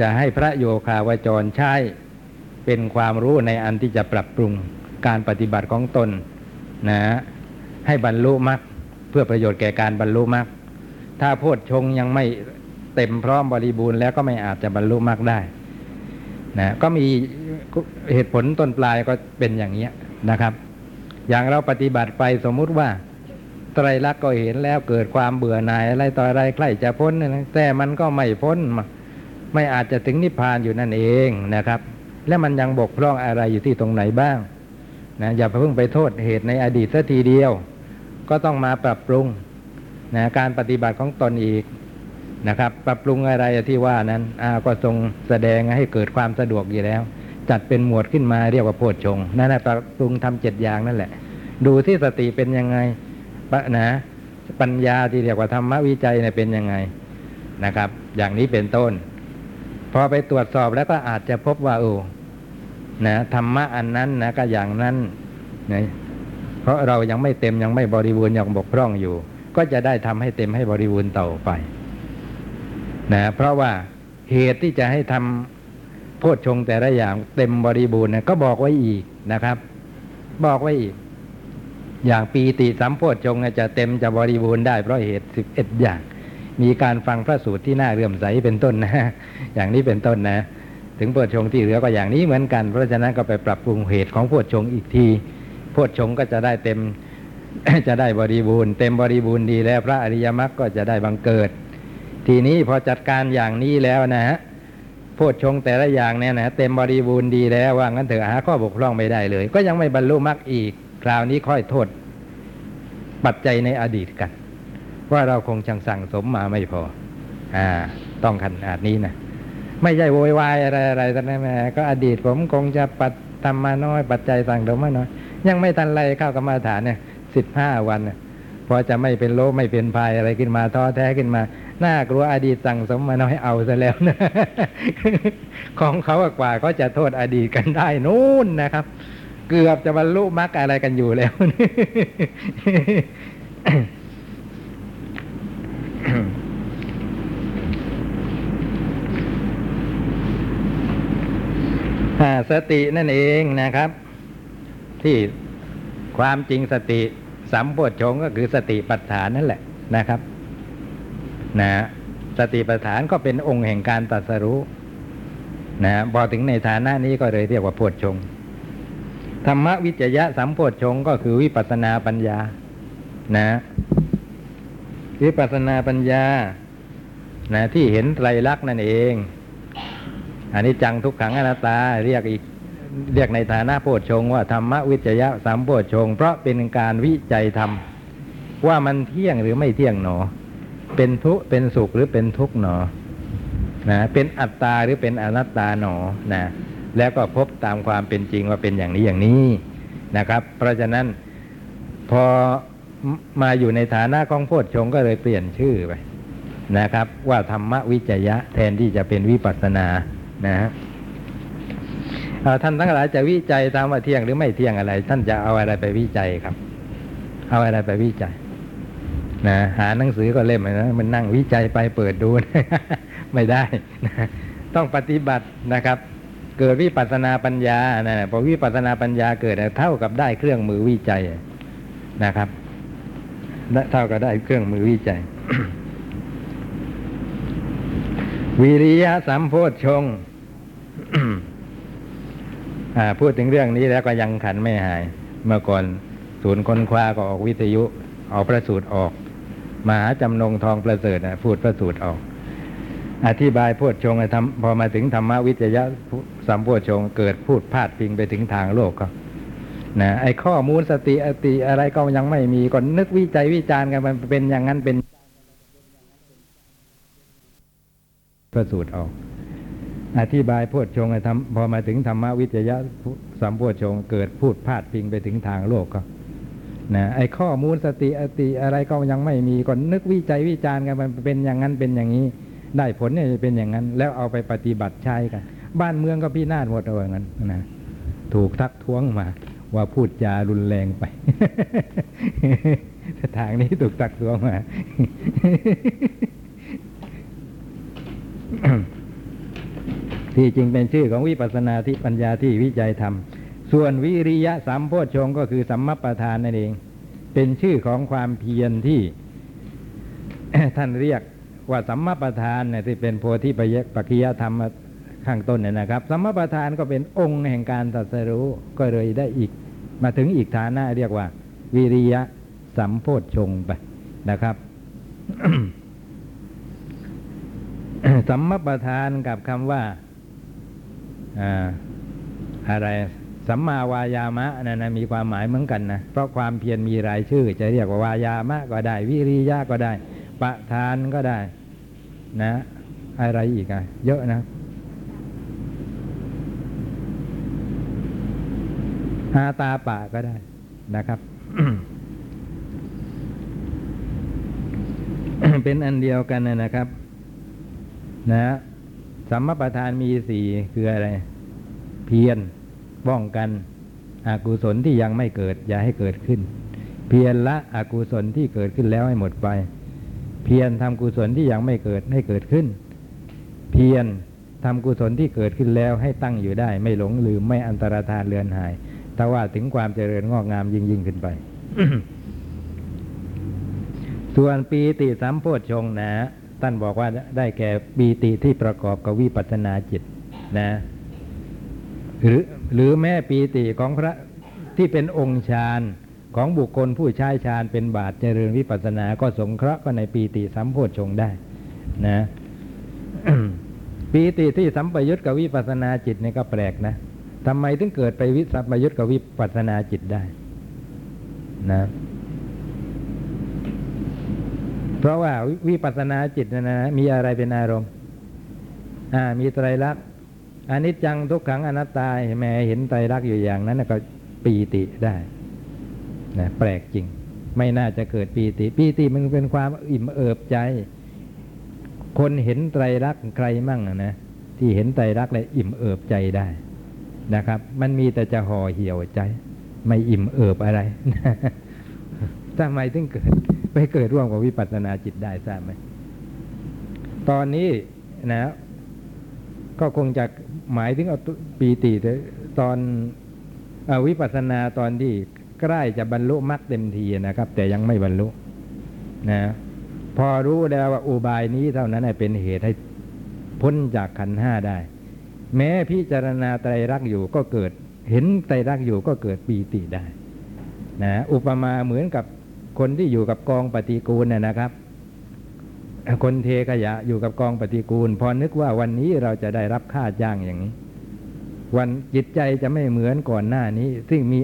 จะให้พระโยคาวจรใช้เป็นความรู้ในอันที่จะปรับปรุงการปฏิบัติของตนนะให้บรรลุมรรคเพื่อประโยชน์แก่การบรรลุมรรคถ้าโพชฌงยังไม่เต็มพร้อมบริบูรณ์แล้วก็ไม่อาจจะบรรลุมรรคได้นะก็มีเหตุผลต้นปลายก็เป็นอย่างนี้ยนะครับ อย่างเราปฏิบัติไปสมมุติว่า ไตรลักษณ์ก็เห็นแล้วเกิดความเบื่อหน่ายอะไรต่ออะไรใกล้จะพ้นนะแต่มันก็ไม่พ้น ไม่อาจจะถึงนิพพานอยู่นั่นเองนะครับ และมันยังบกพร่องอะไรอยู่ที่ตรงไหนบ้างนะอย่าเพิ่งไปโทษเหตุในอดีตสัทีเดียว ก็ต้องมาปรับปรุงนะการปฏิบัติของตนอีกนะครับ ปรับปรุงอะไรที่ว่านั้นอาก็ทรงแสดงให้เกิดความสะดวกอยู่แล้ว จัดเป็นหมวดขึ้นมาเรียกว่าโพชฌงนั่นแหละปรับปรุงทำเจ็ดอย่างนั่นแหละ ดูที่สติเป็นยังไง ปะนะปัญญาที่เรียกว่าธรรมวิจัยเนี่ยเป็นยังไงนะครับ อย่างนี้เป็นต้น พอไปตรวจสอบแล้วก็อาจจะพบว่าโอ้นะธรรมะอันนั้นนะก็อย่างนั้นนะเพราะเรายังไม่เต็มยังไม่บริบูรณ์ยังบกพร่องอยู่ ก็จะได้ทำให้เต็มให้บริบูรณ์ต่อไปนะเพราะว่าเหตุที่จะให้ทำโพชฌงแต่ละอย่างเต็มบริบูรณ์นะก็บอกไว้อีกนะครับ บอกไว้อีก อย่างปีติสัมโพชฌงค์จะเต็มจะบริบูรณ์ได้เพราะเหตุสิบเอ็ดอย่าง มีการฟังพระสูตรที่น่าเรื่อมใสเป็นต้นนะ อย่างนี้เป็นต้นนะ ถึงโพชฌงค์ที่เหลือก็อย่างนี้เหมือนกัน เพราะฉะนั้นก็ไปปรับปรุงเหตุของโพชฌงค์อีกที โพชฌงค์ก็จะได้เต็มจะได้บริบูรณ์เต็มบริบูรณ์ดีแล้วพระอริยมรรคก็จะได้บังเกิด ทีนี้พอจัดการอย่างนี้แล้วนะฮะโพชฌงค์แต่ละอย่างเนี่ยนะเต็มบริบูรณ์ดีแล้วว่างั้นเถอะหาข้อบกพร่องไม่ได้เลย ก็ยังไม่บรรลุมรรคอีก คราวนี้ค่อยโทษ ปัจจัยในอดีตกัน ว่าเราคงจังสั่งสมมาไม่พอ อ่า ต้องขนาดนี้นะไม่ใช่โวยวายอะไรอะไรแต่นั้นแม่ก็อดีตผมคงจะปัดทำมาน้อย ปัจจัยสั่งสมมาน้อย ยังไม่ทันไรเข้ากรรมาฐานเนี่ยสิบห้าวันเนี่ยพอจะไม่เป็นโลไม่เป็นภัยอะไรขึ้นมาท้อแท้ขึ้นมา น่ากลัวอดีตสั่งสมมาน้อยเอาซะแล้วนะของเขากว่าก็จะโทษอดีตกันได้นู่นนะครับ เกือบจะบรรลุมรรคอะไรกันอยู่แล้วอ่าสตินั่นเองนะครับ ที่ความจริงสติสัมโพชงก็คือสติปัฏฐานนั่นแหละนะครับนะสติปัฏฐานก็เป็นองค์แห่งการตรัสรู้นะพอถึงในฐานะนี้ก็เลยเรียกว่าโพชง ธรรมวิจยะสัมโพชฌงก็คือวิปัสนาปัญญา นะ วิปัสนาปัญญา นะ ที่เห็นไตรลักษณ์นั่นเองอันนี้จังทุกขังอนัตตาเรียกอีกเรียกในฐานะโพชฌงว่าธรรมวิจยะสามโพชฌงเพราะเป็นการวิจัยธรรม ว่ามันเที่ยงหรือไม่เที่ยงหนอ เป็นทุกเป็นสุขหรือเป็นทุกข์หนอนะเป็นอัตตาหรือเป็นอนัตตาหนอนะ แล้วก็พบตามความเป็นจริงว่าเป็นอย่างนี้อย่างนี้นะครับ เพราะฉะนั้นพอมาอยู่ในฐานะของโพชฌงก็เลยเปลี่ยนชื่อไปนะครับ ว่าธรรมวิจยะแทนที่จะเป็นวิปัสสนานะฮะท่านทั้งหลายจะวิจัยตามว่าเที่ยงหรือไม่เที่ยงอะไร ท่านจะเอาอะไรไปวิจัยครับ เอาอะไรไปวิจัยนะหาหนังสือก็เล่มนะมันนั่งวิจัยไปเปิดดู ไม่ได้นะต้องปฏิบัตินะครับ เกิดวิปัสนาปัญญานะพอวิปัสนาปัญญาเกิดเท่ากับได้เครื่องมือวิจัยนะครับเท่ากับได้เครื่องมือวิจัย วิริยะสัมโพชฌงค์พูดถึงเรื่องนี้แล้วก็ยังขันไม่หาย เมื่อก่อนศูนย์ค้นคว้าก็ออกวิทยุ เอาประสูตรออกมหาจำนงทองประเสริฐนะพูดประสูตรออก อธิบายโพชฌงค์พอมาถึงธรรมวิจยะสัมโพชฌงค์เกิดพูดพาดพิงไปถึงทางโลกก็นะไอ้ข้อมูลสติอติอะไรก็ยังไม่มีก็นึกวิจัยวิจารณ์กันมันเป็นอย่างนั้นเป็นประสูตรออก อธิบายโพชฌงค์พอมาถึงธรรมวิจยะสัมโพชฌงค์เกิดพูดพาดพิงไปถึงทางโลกก็นะไอ้ข้อมูลสติอติอะไรก็ยังไม่มีก็นึกวิจัยวิจารณ์กันมันเป็นอย่างนั้นเป็นอย่างนี้ ได้ผลเนี่ยจะเป็นอย่างนั้น แล้วเอาไปปฏิบัติใช้กัน บ้านเมืองก็พินาศหมดเอาอย่างนั้นนะถูกทักท้วงมา ว่าพูดจารุนแรงไปทางนี้ถูกทักท้วงมาที่จริงเป็นชื่อของวิปัสสนาที่ปัญญาที่วิจัยธรรม ส่วนวิริยะสัมโพชงก็คือสัมมัปปทานนั่นเอง เป็นชื่อของความเพียรที่ท่านเรียก ว่าสัมมาประธานเนี่ยที่เป็นโพธิปัยปัจจยธรรมข้างต้นเนี่ยนะครับ สัมมาประธานก็เป็นองค์แห่งการตรัสรู้ก็เลยได้อีก มาถึงอีกฐานะเรียกว่า วิริยะสัมโพชฌงไปนะครับสัมมาประธานกับคำว่าอ่าอะไรสัมมาวายามะนั่นนะมีความหมายเหมือนกันนะเพราะความเพียรมีรายชื่อ จะเรียกว่าวายามะก็ได้ วิริยะก็ได้ ประธานก็ได้ นะ อะไรอีกอะเยอะนะหาตาปะก็ได้นะครับ เป็นอันเดียวกันนะนะครับ นะสัมมาประธานมีสี่คืออะไร เพียรป้องกันอกุศลที่ยังไม่เกิด อย่าให้เกิดขึ้น เพียรละอกุศลที่เกิดขึ้นแล้วให้หมดไป เพียรทำกุศลที่ยังไม่เกิดให้เกิดขึ้น เพียรทำกุศลที่เกิดขึ้นแล้วให้ตั้งอยู่ได้ ไม่หลงลืมไม่อันตรธานเลือนหายแต่ว่าถึงความเจริญงอกงามยิ่งยิ่งขึ้นไป ส่วนปีติสัมโพชฌงนะท่านบอกว่าได้แก่ปีติที่ประกอบกับวิปัสนาจิตนะ หรือหรือแม่ปีติของพระที่เป็นองค์ฌาน ของบุคคลผู้ใช้ฌานเป็นบาทเจริญวิปัสสนาก็สงเคราะห์ก็ในปีติสัมโพชฌงได้นะปีติที่สัมปยุตกับวิปัสสนาจิตเนี่ยก็แปลกนะทำไมถึงเกิดไปวิสัมปยุตกับวิปัสสนาจิตได้นะ เพราะว่าวิปัสสนาจิตนะนะมีอะไรเป็นอารมณ์ อ่า มีไตรลักษณ์อนิจจังทุกขังอนัตตาแม้เห็นไตรลักษณ์อยู่อย่างนั้นก็ปีติได้ นะแปลกจริง ไม่น่าจะเกิดปีติ ปีติมันเป็นความอิ่มเอิบใจ คนเห็นไตรลักษณ์ใครมั่งนะที่เห็นไตรลักษณ์เลยอิ่มเอิบใจได้นะครับ มันมีแต่จะห่อเหี่ยวใจ ไม่อิ่มเอิบอะไรทำไมถึงเกิด ไปเกิดร่วมกับวิปัสสนาจิตได้ทราบไหมตอนนี้นะ ก็คงจะหมายถึงเอาปีติตอนอวิปัสสนาตอนที่ ใกล้จะบรรลุมรรคเต็มทีนะครับ แต่ยังไม่บรรลุนะพอรู้แล้วว่าอุบายนี้เท่านั้นเป็นเหตุให้พ้นจากขันห้าได้ แม้พิจารณาไตรักอยู่ก็เกิด เห็นไตรักอยู่ก็เกิดปีติได้นะอุปมาเหมือนกับคนที่อยู่กับกองปฏิกูลน่ยนะครับ คนเทขยะอยู่กับกองปฏิกูล พอนึกว่าวันนี้เราจะได้รับค่าจ้างอย่างนี้ วันจิตใจจะไม่เหมือนก่อนหน้านี้ ซึ่งมี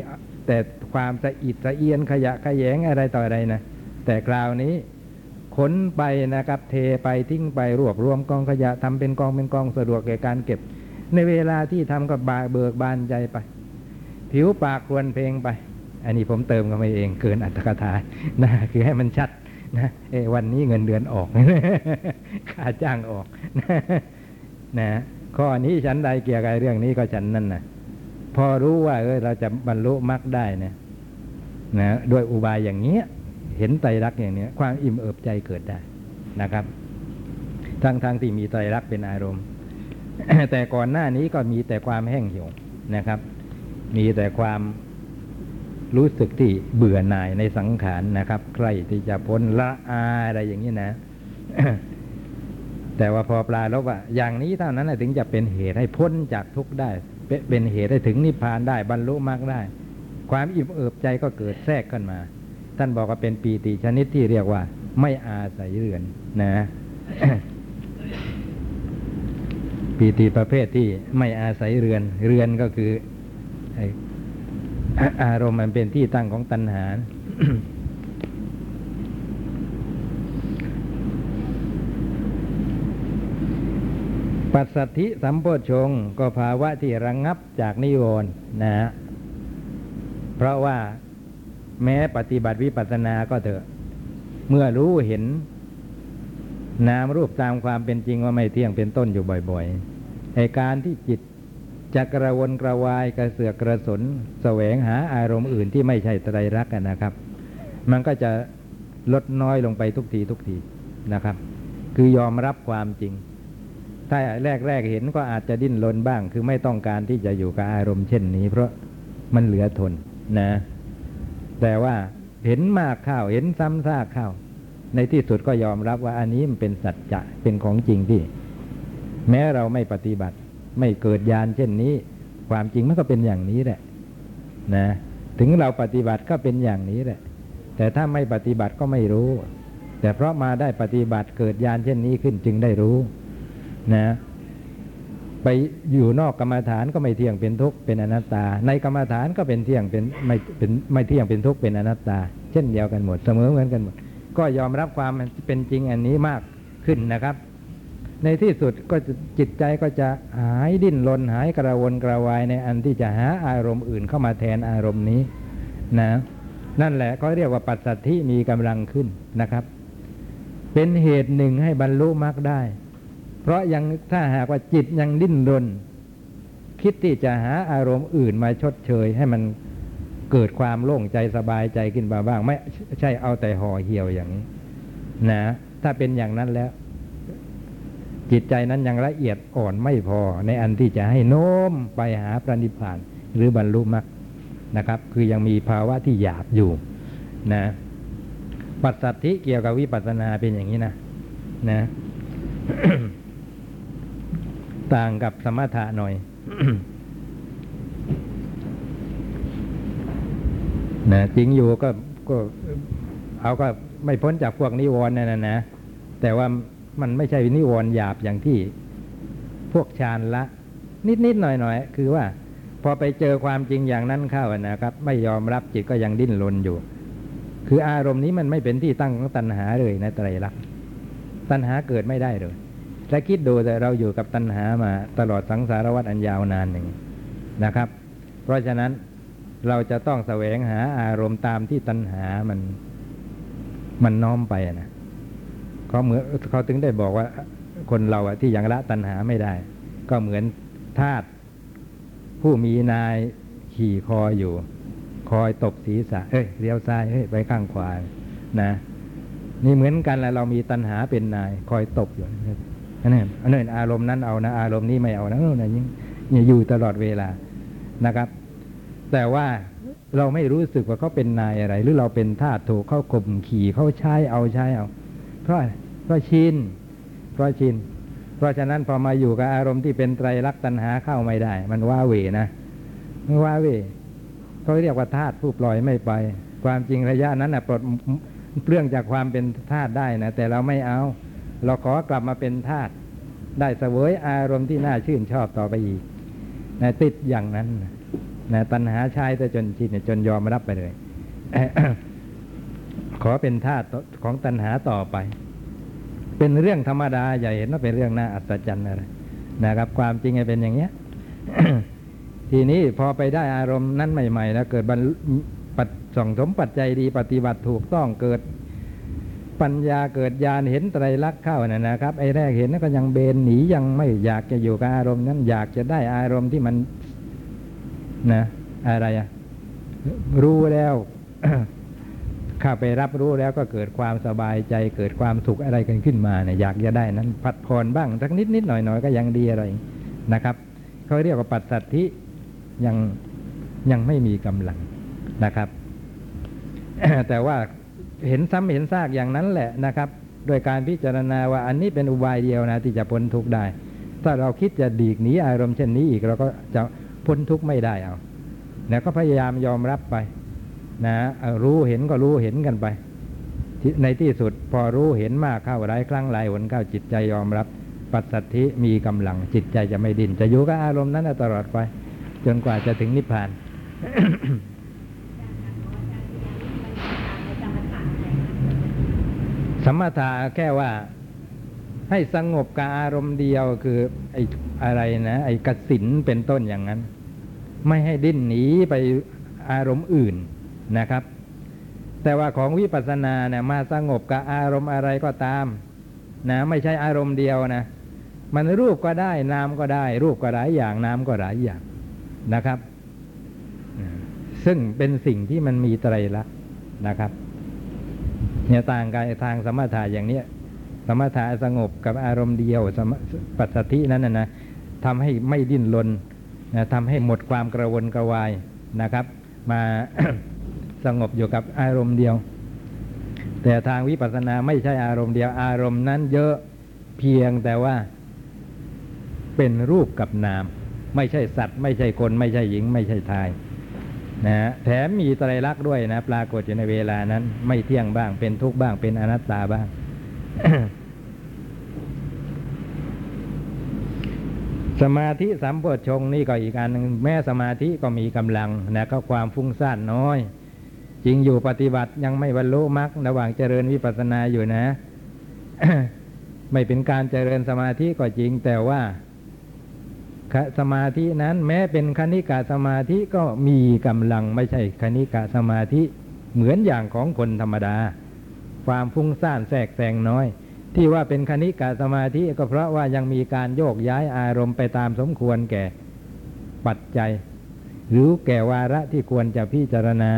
แต่ความสะอิดสะเอียนขยะขยงอะไรต่ออะไรนะ แต่คราวนี้ขนไปนะครับเทไปทิ้งไปรวบรวมกองขยะทำเป็นกองเป็นกองสะดวกแก่การเก็บ ในเวลาที่ทำก็บาเบิกบานใจไป ผิวปากควนเพลงไป อันนี้ผมเติมเข้าไปเองเกินอัตถกถานะคือให้มันชัดนะเอวันนี้เงินเดือนออกค่าจ้างออกนะข้อนี้ฉันใดเกี่ยวกับเรื่องนี้ก็ฉันนั่นนะ พอรู้ว่าเออเราจะบรรลุมรรคได้เนี่ยนะด้วยอุบายอย่างเนี้ย เห็นไตรลักษณ์อย่างเนี้ย ความอิ่มเอิบใจเกิดได้นะครับทั้งทางๆที่มีไตรลักษณ์เป็นอารมณ์ แต่ก่อนหน้านี้ก็มีแต่ความแห้งเหี่ยวนะครับ มีแต่ความรู้สึกที่เบื่อหน่ายในสังขารนะครับใครที่จะพ้นละอาอะไรอย่างนี้นะ แต่ว่าพอปลาลบว่าอย่างนี้เท่านั้นถึงจะเป็นเหตุให้พ้นจากทุกข์ได้ เป็นเหตุให้ถึงนิพพานได้บรรลุมรรคได้ ความอิ่มเอิบใจก็เกิดแทรกขึ้นมา ท่านบอกว่าเป็นปีติชนิดที่เรียกว่า ไม่อาศัยเรือนนะปีติประเภทที่ไม่อาศัยเรือน เรือนก็คืออารมณ์มันเป็นที่ตั้งของตัณหา ปัสสัทธิสัมโพชงก็ภาวะที่ระงงับจากนิวรณ์นะฮะเพราะว่าแม้ปฏิบัติวิปัสสนาก็เถอะ เมื่อรู้เห็น นามรูปตามความเป็นจริงว่าไม่เที่ยงเป็นต้นอยู่บ่อยๆไอการที่จิตจะกระวนกระวายกระเสือกกระสนแสวงหาอารมณ์อื่นที่ไม่ใช่ไตรลักษณ์นะครับ มันก็จะลดน้อยลงไปทุกทีทุกทีนะครับ คือยอมรับความจริง ถ้าแรกแรกๆเห็นก็อาจจะดิ้นรนบ้าง คือไม่ต้องการที่จะอยู่กับอารมณ์เช่นนี้ เพราะมันเหลือทนนะ แต่ว่าเห็นมากเข้าเห็นซ้ำซากเข้าในที่สุดก็ยอมรับว่าอันนี้มันเป็นสัจจะเป็นของจริงที่ แม้เราไม่ปฏิบัติ ไม่เกิดญาณเช่นนี้ ความจริงมันก็เป็นอย่างนี้แหละ นะ ถึงเราปฏิบัติก็เป็นอย่างนี้แหละ แต่ถ้าไม่ปฏิบัติก็ไม่รู้ แต่เพราะมาได้ปฏิบัติเกิดญาณเช่นนี้ขึ้นจึงได้รู้ นะไปอยู่นอกกรรมฐานก็ไม่เที่ยงเป็นทุกข์เป็นอนัตตา ในกรรมฐานก็เป็นเที่ยงเป็นไม่เป็นไม่เที่ยงเป็นทุกข์เป็นอนัตตา เช่นเดียวกันหมดเสมอเหมือนกันหมด ก็ยอมรับความเป็นจริงอันนี้มากขึ้นนะครับ ในที่สุดก็จิตใจก็จะหายดิ้นรนหายกระวนกระวายในอันที่จะหาอารมณ์อื่นเข้ามาแทนอารมณ์นี้นะ นั่นแหละเขาเรียกว่าปัสสัทธิมีกำลังขึ้นนะครับ เป็นเหตุหนึ่งให้บรรลุมรรคได้ เพราะยังถ้าหากว่าจิตยังดิ้นรน คิดที่จะหาอารมณ์อื่นมาชดเชย ให้มันเกิดความโล่งใจสบายใจขึ้นมาบ้าง ไม่ใช่เอาแต่ห่อเหี่ยวอย่างนี้นะถ้าเป็นอย่างนั้นแล้ว จิตใจนั้นยังละเอียดอ่อนไม่พอ ในอันที่จะให้โน้มไปหาพระนิพพานหรือบรรลุมรรคนะครับ คือยังมีภาวะที่หยาบอยู่นะปัสสัทธิเกี่ยวกับวิปัสสนาเป็นอย่างนี้นะนะ ต่างกับสมถะหน่อยนะจริงอยู่ก็ก็เอาก็ไม่พ้นจากพวกนิวรณ์นั่นนะนะแต่ว่ามันไม่ใช่นิวรณ์หยาบอย่างที่พวกฌานละ นิดนิดหน่อยหน่อยคือว่า พอไปเจอความจริงอย่างนั้นเข้านะครับ ไม่ยอมรับจิตก็ยังดิ้นรนอยู่ คืออารมณ์นี้มันไม่เป็นที่ตั้งของตัณหาเลยนะไตรลักษณ์ตัณหาเกิดไม่ได้เลย และคิดดูแต่เราอยู่กับตัณหามาตลอดสังสารวัฏอันยาวนานหนึ่งนะครับ เพราะฉะนั้นเราจะต้องแสวงหาอารมณ์ตามที่ตัณหามันมันน้อมไปนะเขาเหมือนเขาถึงได้บอกว่าคนเราอะที่ยังละตัณหาไม่ได้ ก็เหมือนทาสผู้มีนายขี่คออยู่ คอยตบศีรษะ เอ้ยเลี้ยวซ้ายเฮ้ยไปข้างขวานะ นี่เหมือนกันแหละเรามีตัณหาเป็นนาย คอยตบอยู่ อันนี้อันนี้อารมณ์นั้นเอานะอารมณ์นี้ไม่เอานะนะยิ่งอยู่ตลอดเวลานะครับ แต่ว่าเราไม่รู้สึกว่าเขาเป็นนายอะไร หรือเราเป็นทาสถูกเขาข่มขี่เขาใช้เอาใช้เอา เพราะเพราะชินเพราะชินเพราะฉะนั้นพอมาอยู่กับอารมณ์ที่เป็นไตรลักษณ์ตัณหาเข้าไม่ได้ มันว่าเวนะมันว่าเวเขาเรียกว่าธาตุผู้ปล่อยไม่ไป ความจริงระยะนั้นนะปลดเรื่องจากความเป็นธาตุได้นะแต่เราไม่เอา เราขอกลับมาเป็นธาตุได้เสวยอารมณ์ที่น่าชื่นชอบต่อไปอีกนะติดอย่างนั้นนะตัณหาชายแต่จนชินจนยอมรับไปเลย ขอเป็นธาตุของตัณหาต่อไป เป็นเรื่องธรรมดาอย่าเห็นว่าเป็นเรื่องน่าอัศจรรย์อะไรนะครับ ความจริงเป็นอย่างเนี้ยทีนี้พอไปได้อารมณ์นั้นใหม่ๆแล้วเกิดบรรปัดส่องสมปัจจัยดีปฏิบัติถูกต้องเกิด ปัญญาเกิดญาณเห็นไตรลักษณ์เข้านะนะครับไอ้แรกเห็นก็ยังเบนหนียังไม่อยากจะอยู่กับอารมณ์นั้นอยากจะได้อารมณ์ที่มันนะอะไรอะรู้แล้วข้าไปรับรู้แล้วก็เกิดความสบายใจเกิดความสุขอะไรกันขึ้นมาเนี่ยอยากจะได้นั้นผัดผ่อนบ้างสักนิดนิดหน่อยหน่อยก็ยังดีอะไรนะครับเขาเรียกว่าปัจสัทธิยังยังไม่มีกำลังนะครับ แต่ว่า เห็นซ้ำเห็นซากอย่างนั้นแหละนะครับ โดยการพิจารณาว่าอันนี้เป็นอุบายเดียวนะที่จะพ้นทุกข์ได้ ถ้าเราคิดจะดีกหนีอารมณ์เช่นนี้อีกเราก็จะพ้นทุกข์ไม่ได้เอาแล้วก็พยายามยอมรับไป นะรู้เห็นก็รู้เห็นกันไป ในที่สุดพอรู้เห็นมากเข้าหลายครั้งหลายหนเข้าจิตใจยอมรับ ปัสสัทธิมีกำลังจิตใจจะไม่ดิ้นจะอยู่กับอารมณ์นั้นตลอดไป จนกว่าจะถึงนิพพาน มถะแค่ว่าให้สงบกับอารมณ์เดียวคือไอ้อะไรนะ ไอ้กสินเป็นต้นอย่างนั้น ไม่ให้ดิ้นหนีไปอารมณ์อื่นนะครับ แต่ว่าของวิปัสสนาเนี่ยมาสงบกับอารมณ์อะไรก็ตามนะไม่ใช่อารมณ์เดียวนะมันรูปก็ได้นามก็ได้ รูปก็หลายอย่างนามก็หลายอย่างนะครับ ซึ่งเป็นสิ่งที่มันมีไตรลักษณ์นะครับ เนี่ยต่างกันทางสมถะอย่างเนี้ยสมถะสงบกับอารมณ์เดียวสมปัสสธินั้นนะนะทำให้ไม่ดิ้นรนนะทำให้หมดความกระวนกระวายนะครับ มาสงบอยู่กับอารมณ์เดียว แต่ทางวิปัสสนาไม่ใช่อารมณ์เดียว อารมณ์นั้นเยอะเพียงแต่ว่าเป็นรูปกับนาม ไม่ใช่สัตว์ ไม่ใช่คน ไม่ใช่หญิง ไม่ใช่ชาย นะฮะแถมมีไตรลักษณ์ด้วยนะปรากฏอยู่ในเวลานั้น ไม่เที่ยงบ้างเป็นทุกข์บ้างเป็นอนัตตาบ้าง สมาธิสัมโพชงนี่ก็อีกอันหนึ่งแม้สมาธิก็มีกำลังนะก็ความฟุ้งซ่านน้อยจริงอยู่ปฏิบัติยังไม่บรรลุมรรคระหว่างเจริญวิปัสสนาอยู่นะ ไม่เป็นการเจริญสมาธิก็จริงแต่ว่า สมาธินั้นแม้เป็นคณิกาสมาธิก็มีกำลังไม่ใช่คณิกาสมาธิเหมือนอย่างของคนธรรมดา ความฟุ้งซ่านแทรกแซงน้อย ที่ว่าเป็นคณิกาสมาธิก็เพราะว่ายังมีการโยกย้ายอารมณ์ไปตามสมควรแก่ปัจจัย หรือแก่วาระที่ควรจะพิจารณา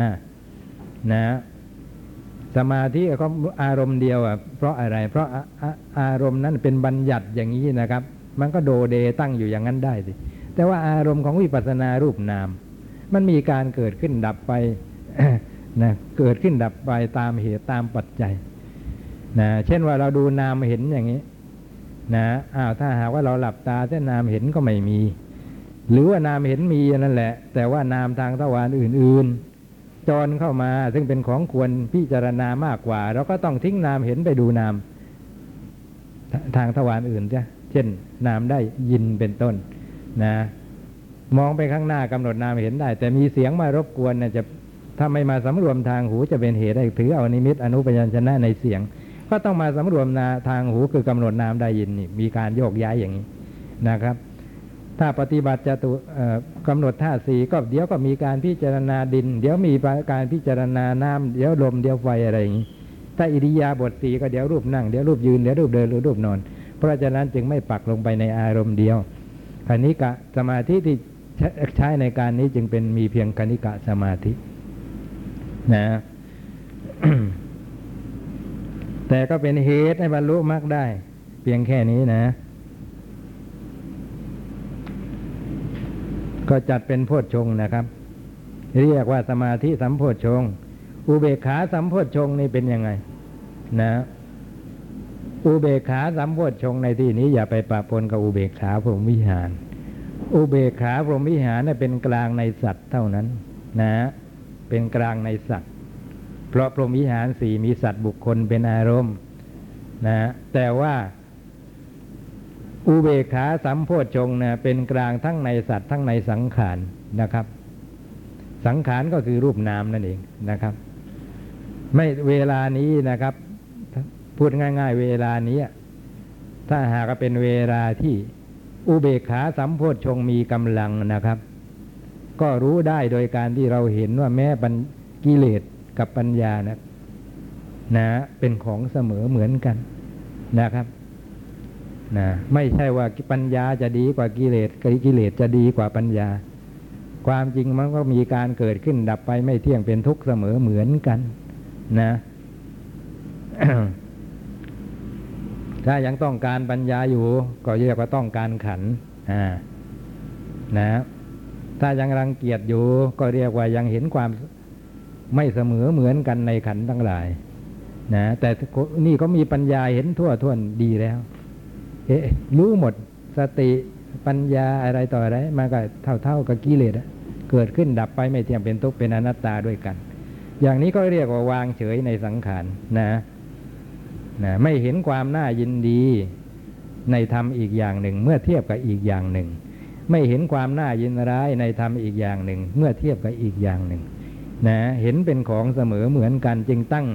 นะ สมาธิก็อารมณ์เดียวอะเพราะอะไร เพราะอออารมณ์นั้นเป็นบัญญัติอย่างนี้นะครับ มันก็โดเดตั้งอยู่อย่างนั้นได้สิ แต่ว่าอารมณ์ของวิปัสสนารูปนาม มันมีการเกิดขึ้นดับไปนะเกิดขึ้นดับไปตามเหตุตามปัจจัยนะเช่นว่าเราดูนามเห็นอย่างนี้นะอ้าวถ้าหากว่าเราหลับตาแต่นามเห็นก็ไม่มี หรือว่านามเห็นมีนั่นแหละ แต่ว่านามทางทวารอื่น ๆ จรเข้ามาซึ่งเป็นของควรพิจารณามากกว่า เราก็ต้องทิ้งนามเห็นไปดูนามททางทวารอื่นจ้ะ เช่น นามได้ยินเป็นต้นนะมองไปข้างหน้ากำหนดนามเห็นได้ แต่มีเสียงมารบกวนเนี่ยจะถ้าไม่มาสำรวมทางหูจะเป็นเหตุให้ถือเอานิมิตอนุปยัญชนะในเสียง ก็ต้องมาสำรวมนาทางหูคือกำหนดนามได้ยินนี่มีการโยกย้ายอย่างนี้นะครับ ถ้าปฏิบัติจะตุกำหนดท่าสีก็เดี๋ยวก็มีการพิจารณาดิน เดี๋ยวมีการพิจารณาน้ำเดี๋ยวลมเดี๋ยวไฟอะไรอย่างนี้ถ้าอิริยาบถสีก็เดี๋ยวรูปนั่งเดี๋ยวรูปยืนเดี๋ยวรูปเดินหรือรูปนอน ราะฉะนั้นจึงไม่ปักลงไปในอารมณ์เดียวคณิกะสมาธิที่ใช้ในการนี้จึงเป็นมีเพียงคณิกะสมาธินะแต่ก็เป็นเหตุให้บรรลุมรรคได้ เพียงแค่นี้นะ ก็จัดเป็นโพชฌงนะครับ เรียกว่าสมาธิสัมโพชฌงอุเบกขาสัมโพชฌงนี่เป็นยังไง นะ อุเบกขาสัมโพชฌงในที่นี้อย่าไปปะปนกับอุเบกขาพรหมวิหาร อุเบกขาพรหมวิหารน่ะเป็นกลางในสัตว์เท่านั้น นะ เป็นกลางในสัตว์ เพราะพรหมวิหารสี่มีสัตว์บุคคลเป็นอารมณ์ นะ แต่ว่าอุเบกขาสัมโพชฌงนะเป็นกลางทั้งในสัตว์ทั้งในสังขารนะครับ สังขารก็คือรูปนามนั่นเองนะครับ ไม่เวลานี้นะครับ พูดง่าย ๆ เวลานี้ถ้าหากเป็นเวลาที่อุเบกขาสัมโพชฌงมีกำลังนะครับ ก็รู้ได้โดยการที่เราเห็นว่าแม้ปัญกิเลสกับปัญญานะนะเป็นของเสมอเหมือนกันนะครับนะไม่ใช่ว่าปัญญาจะดีกว่ากิเลสกิเลสจะดีกว่าปัญญา ความจริงมันก็มีการเกิดขึ้นดับไปไม่เที่ยงเป็นทุกข์เสมอเหมือนกัน นะ ถ้ายังต้องการปัญญาอยู่ ก็เรียกว่าต้องการขันอ่านะ ถ้ายังรังเกียจอยู่ ก็เรียกว่ายังเห็นความไม่เสมอเหมือนกันในขันทั้งหลายนะแต่นี่ก็มีปัญญาเห็นทั่วท่วนดีแล้ว เอ๊ะรู้หมดสติปัญญาอะไรต่ออะไรมันก็เท่าเท่ากับกิเลสเกิดขึ้นดับไปไม่เที่ยงเป็นทุกข์เป็นอนัตตาด้วยกัน อย่างนี้ก็เรียกว่าวางเฉยในสังขารนะ นะไม่เห็นความน่ายินดีในธรรมอีกอย่างหนึ่ง เมื่อเทียบกับอีกอย่างหนึ่ง ไม่เห็นความน่ายินร้ายในธรรมอีกอย่างหนึ่ง เมื่อเทียบกับอีกอย่างหนึ่งนะเห็นเป็นของเสมอเหมือนกันจึงตั้ง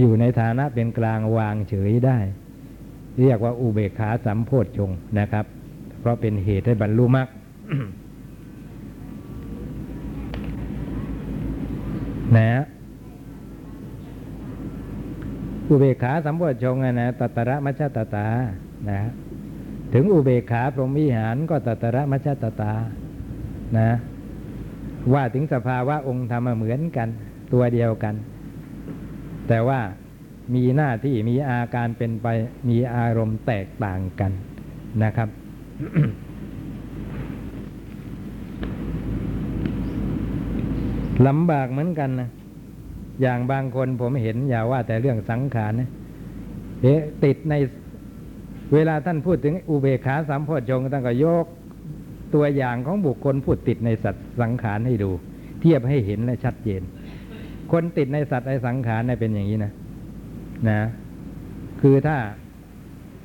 อยู่ในฐานะเป็นกลางวางเฉยได้ เรียกว่าอุเบกขาสัมโพธชงนะครับ เพราะเป็นเหตุให้บรรลุมรรคนะ อุเบกขาสัมโพธชงค์อะนะตัตระมัชฌตตานะถึงอุเบกขาพรหมวิหารก็ตัตระมัชฌตตานะว่าถึงสภาวะองค์ธรรมเหมือนกันตัวเดียวกัน แต่ว่ามีหน้าที่มีอาการเป็นไปมีอารมณ์แตกต่างกันนะครับ ลำบากเหมือนกันนะ อย่างบางคนผมเห็นอย่าว่าแต่เรื่องสังขารนะเอ๊ะติดในเวลาท่านพูดถึงอุเบกขาสามโพชฌงค์ท่านก็ยกตัวอย่างของบุคคลพูดติดในสัตว์สังขารให้ดู เทียบให้เห็นและชัดเจน คนติดในสัตว์ในสังขารเนี่ยเป็นอย่างนี้นะนะ คือถ้า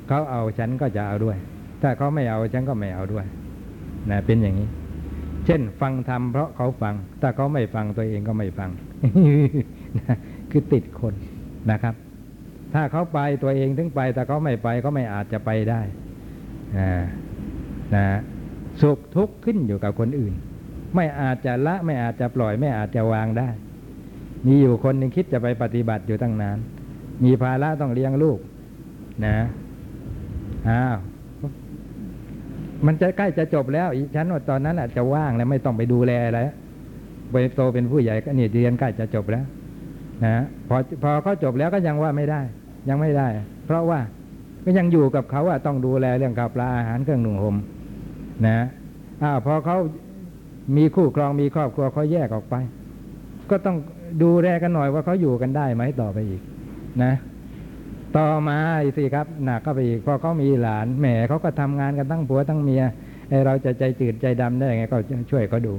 เขาเอาฉันก็จะเอาด้วย ถ้าเขาไม่เอาฉันก็ไม่เอาด้วยนะเป็นอย่างนี้ เช่น ฟังธรรมเพราะเขาฟัง ถ้าเขาไม่ฟังตัวเองก็ไม่ฟัง คือติดคนนะครับ ถ้าเขาไปตัวเองถึงไป แต่เขาไม่ไปก็ไม่อาจจะไปได้อ่านะสุขทุกข์ขึ้นอยู่กับคนอื่น ไม่อาจจะละไม่อาจจะปล่อยไม่อาจจะวางได้ มีอยู่คนหนึ่งคิดจะไปปฏิบัติอยู่ตั้งนาน มีภาระต้องเลี้ยงลูก นะอ้าวมันจะใกล้จะจบแล้วอีฉันว่าตอนนั้นอาจจะว่างแล้วไม่ต้องไปดูแลอะไรไปโตเป็นผู้ใหญ่ก็เนี่ยเรียนใกล้จะจบแล้ว นะพอพอเขาจบแล้วก็ยังว่าไม่ได้ ยังไม่ได้ เพราะว่าก็ยังอยู่กับเขาอะต้องดูแลเรื่องข้าวปลาอาหารเครื่องนุ่งห่มนะอ้าวพอเขามีคู่ครองมีครอบครัวเขาแยกออกไป ก็ต้องดูแลกันหน่อยว่าเขาอยู่กันได้ไหมต่อไปอีก นะ ต่อมาอีกสิครับหนักก็ไปอีกพอเขามีหลานแหมเขาก็ทำงานกันตั้งผัวตั้งเมียไอเราจะใจจืดใจดำได้ไงก็ช่วยเขาดู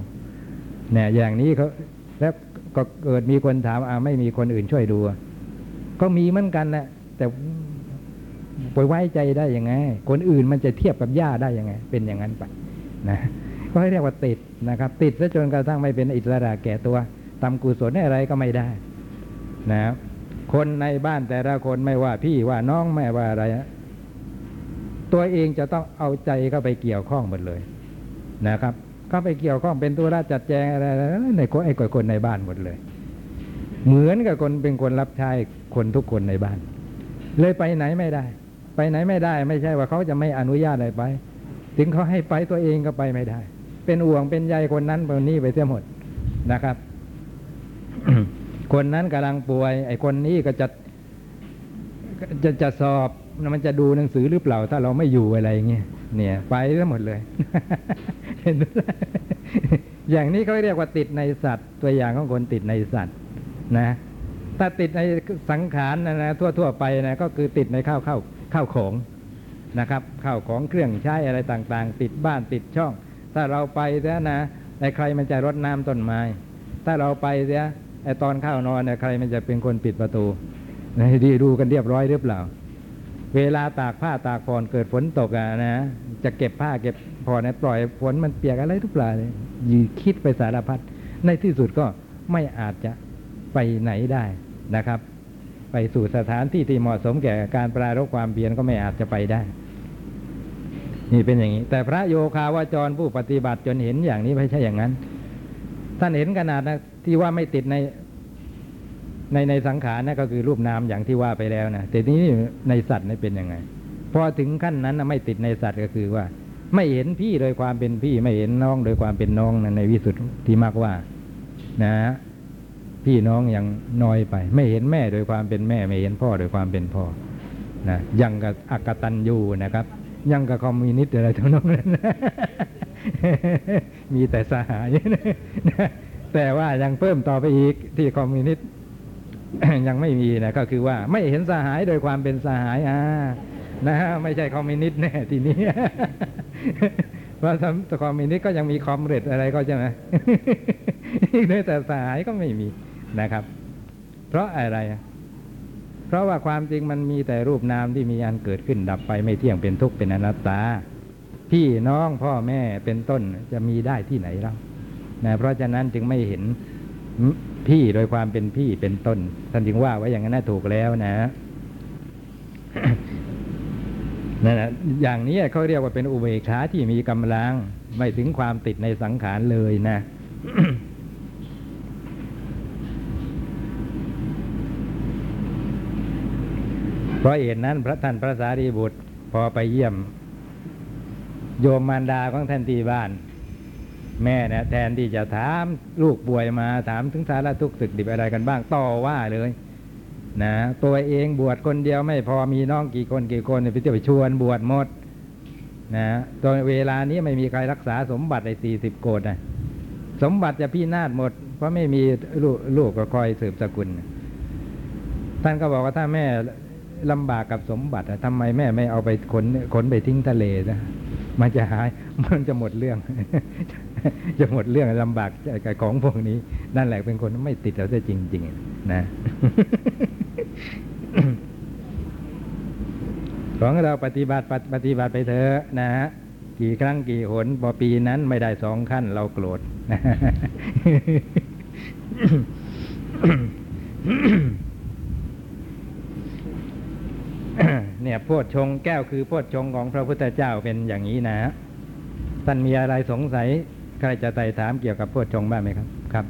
เนี่ยอย่างนี้เขาแล้ว ก็เกิดมีคนถามอ่าไม่มีคนอื่นช่วยดู ก็มีเหมือนกันแหละแต่ไปไว้ใจได้ยังไง คนอื่นมันจะเทียบกับย่าได้ยังไง เป็นอย่างนั้นไปนะก็ให้เรียกว่าติดนะครับ ติดซะจนกระทั่งไม่เป็นอิสระแก่ตัวทำกุศลอะไรก็ไม่ได้นะครับคนในบ้านแต่ละคนไม่ว่าพี่ว่าน้องไม่ว่าอะไรตัวเองจะต้องเอาใจเข้าไปเกี่ยวข้องหมดเลยนะครับ เข้าไปเกี่ยวข้องเป็นตัวราจัดแจงอะไรในคนไอ้คนในบ้านหมดเลย เหมือนกับคนเป็นคนรับใช้คนทุกคนในบ้าน เลยไปไหนไม่ได้ ไปไหนไม่ได้ ไม่ใช่ว่าเขาจะไม่อนุญาตอะไรไป ถึงเขาให้ไปตัวเองก็ไปไม่ได้ เป็นห่วงเป็นใยคนนั้นคนนี้ไปเสียหมดนะครับคนนั้นกำลังป่วย ไอ้คนนี้ก็จะจะจะสอบมันจะดูหนังสือหรือเปล่า ถ้าเราไม่อยู่อะไรอย่างเงี้ย เนี่ย ไปทั้งหมดเลยเห็นอย่างนี้เขาเรียกว่าติดในสัตว์ ตัวอย่างของคนติดในสัตว์ นะถ้าติดในสังขารนะนะทั่วทั่วไปนะก็คือติดในข้าวข้าวข้าวของนะครับข้าวของเครื่องใช้อะไรต่างๆ ติดบ้านติดช่อง ถ้าเราไปเสียนะไอ้ใครมันจะรดน้ำต้นไม้ ถ้าเราไปเสียไอ้ตอนเข้านอนเนี่ยใครมันจะเป็นคนปิดประตูนะดีดูกันเรียบร้อยหรือเปล่า เวลาตากผ้าตากผ่อนเกิดฝนตกอะนะ จะเก็บผ้าเก็บผ่อนปล่อยฝนมันเปียกอะไรทุกปลาเลยยคิดไปสารพัดในที่สุดก็ไม่อาจจะไปไหนได้นะครับ ไปสู่สถานที่ที่เหมาะสมแก่การปรารบความเพียรก็ไม่อาจจะไปได้ นี่เป็นอย่างนี้ แต่พระโยคาวาจรผู้ปฏิบัติจนเห็นอย่างนี้ไม่ใช่อย่างนั้น ท่านเห็นขนาดนะที่ว่าไม่ติดใน ในในสังขารนะก็คือรูปนามอย่างที่ว่าไปแล้วนะแต่ทีนี้ในสัตว์นี่เป็นยังไงพอถึงขั้นนั้นไม่ติดในสัตว์ก็คือว่า ไม่เห็นพี่โดยความเป็นพี่ ไม่เห็นน้องโดยความเป็นน้องนะในวิสุทธิมากว่า นะพี่น้องยังน้อยไป ไม่เห็นแม่โดยความเป็นแม่ ไม่เห็นพ่อโดยความเป็นพ่อนะยังกับอักตันยูนะครับ ยังกับคอมมิวนิสต์อะไรทั้งนั้นนะมีแต่สหายนะแต่ว่ายังเพิ่มต่อไปอีกที่คอมมิวนิสต์ ยังไม่มีนะก็คือว่าไม่เห็นสหายโดยความเป็นสหายอ่านะฮะไม่ใช่คอมมิวนิสต์แน่ทีนี้เพราะคอมมิวนิสต์ก็ยังมี comrade อะไรก็ใช่ไหมแต่สหายก็ไม่มีนะครับ เพราะอะไรเพราะว่าความจริงมันมีแต่รูปนามที่มีอันเกิดขึ้นดับไปไม่เที่ยงเป็นทุกข์เป็นอนัตตา พี่น้องพ่อแม่เป็นต้นจะมีได้ที่ไหนเล่านะเพราะฉะนั้นจึงไม่เห็น พี่โดยความเป็นพี่เป็นต้น ท่านจึงว่าไว้อย่างนั้นนะถูกแล้วนะนั่นแหละอย่างนี้เขาเรียกว่าเป็นอุเบกขาที่มีกำลัง ไม่ถึงความติดในสังขารเลยนะเพราะเหตุนั้นพระท่านพระสารีบุตร พอไปเยี่ยม โยมมารดาของท่านที่บ้าน แม่เนี่ยแทนที่จะถามลูกป่วยมาถามถึงสาระทุกข์สึกดิบอะไรกันบ้างต่อว่าเลยนะตัวเองบวชคนเดียวไม่พอมีน้องกี่คนกี่คนเนี่ยไปเที่ยวไปชวนบวชหมดนะตอนเวลานี้ไม่มีใครรักษาสมบัติในสี่สิบโกดนะสมบัติจะพี่นาฏหมด เพราะไม่มีลูกลูกก็คอยสืบสกุล ท่านก็บอกว่าถ้าแม่ลำบากกับสมบัติทำไมแม่ไม่เอาไปขนขนไปทิ้งทะเลนะมันจะหายมันจะหมดเรื่อง จะหมดเรื่องลำบากกับของพวกนี้ นั่นแหละเป็นคนไม่ติดเราจะจริง ๆ นะ ของเราปฏิบัติปฏิบัติไปเถอะนะฮะกี่ครั้งกี่หนพอปีนั้นไม่ได้สองขั้น เราโกรธเนี่ยโพชฌงแก้วคือโพชฌงของพระพุทธเจ้าเป็นอย่างนี้นะ ท่านมีอะไรสงสัย ครจะไต่ถามเกี่ยวกับโพชงบ้างไหมครับ ครับ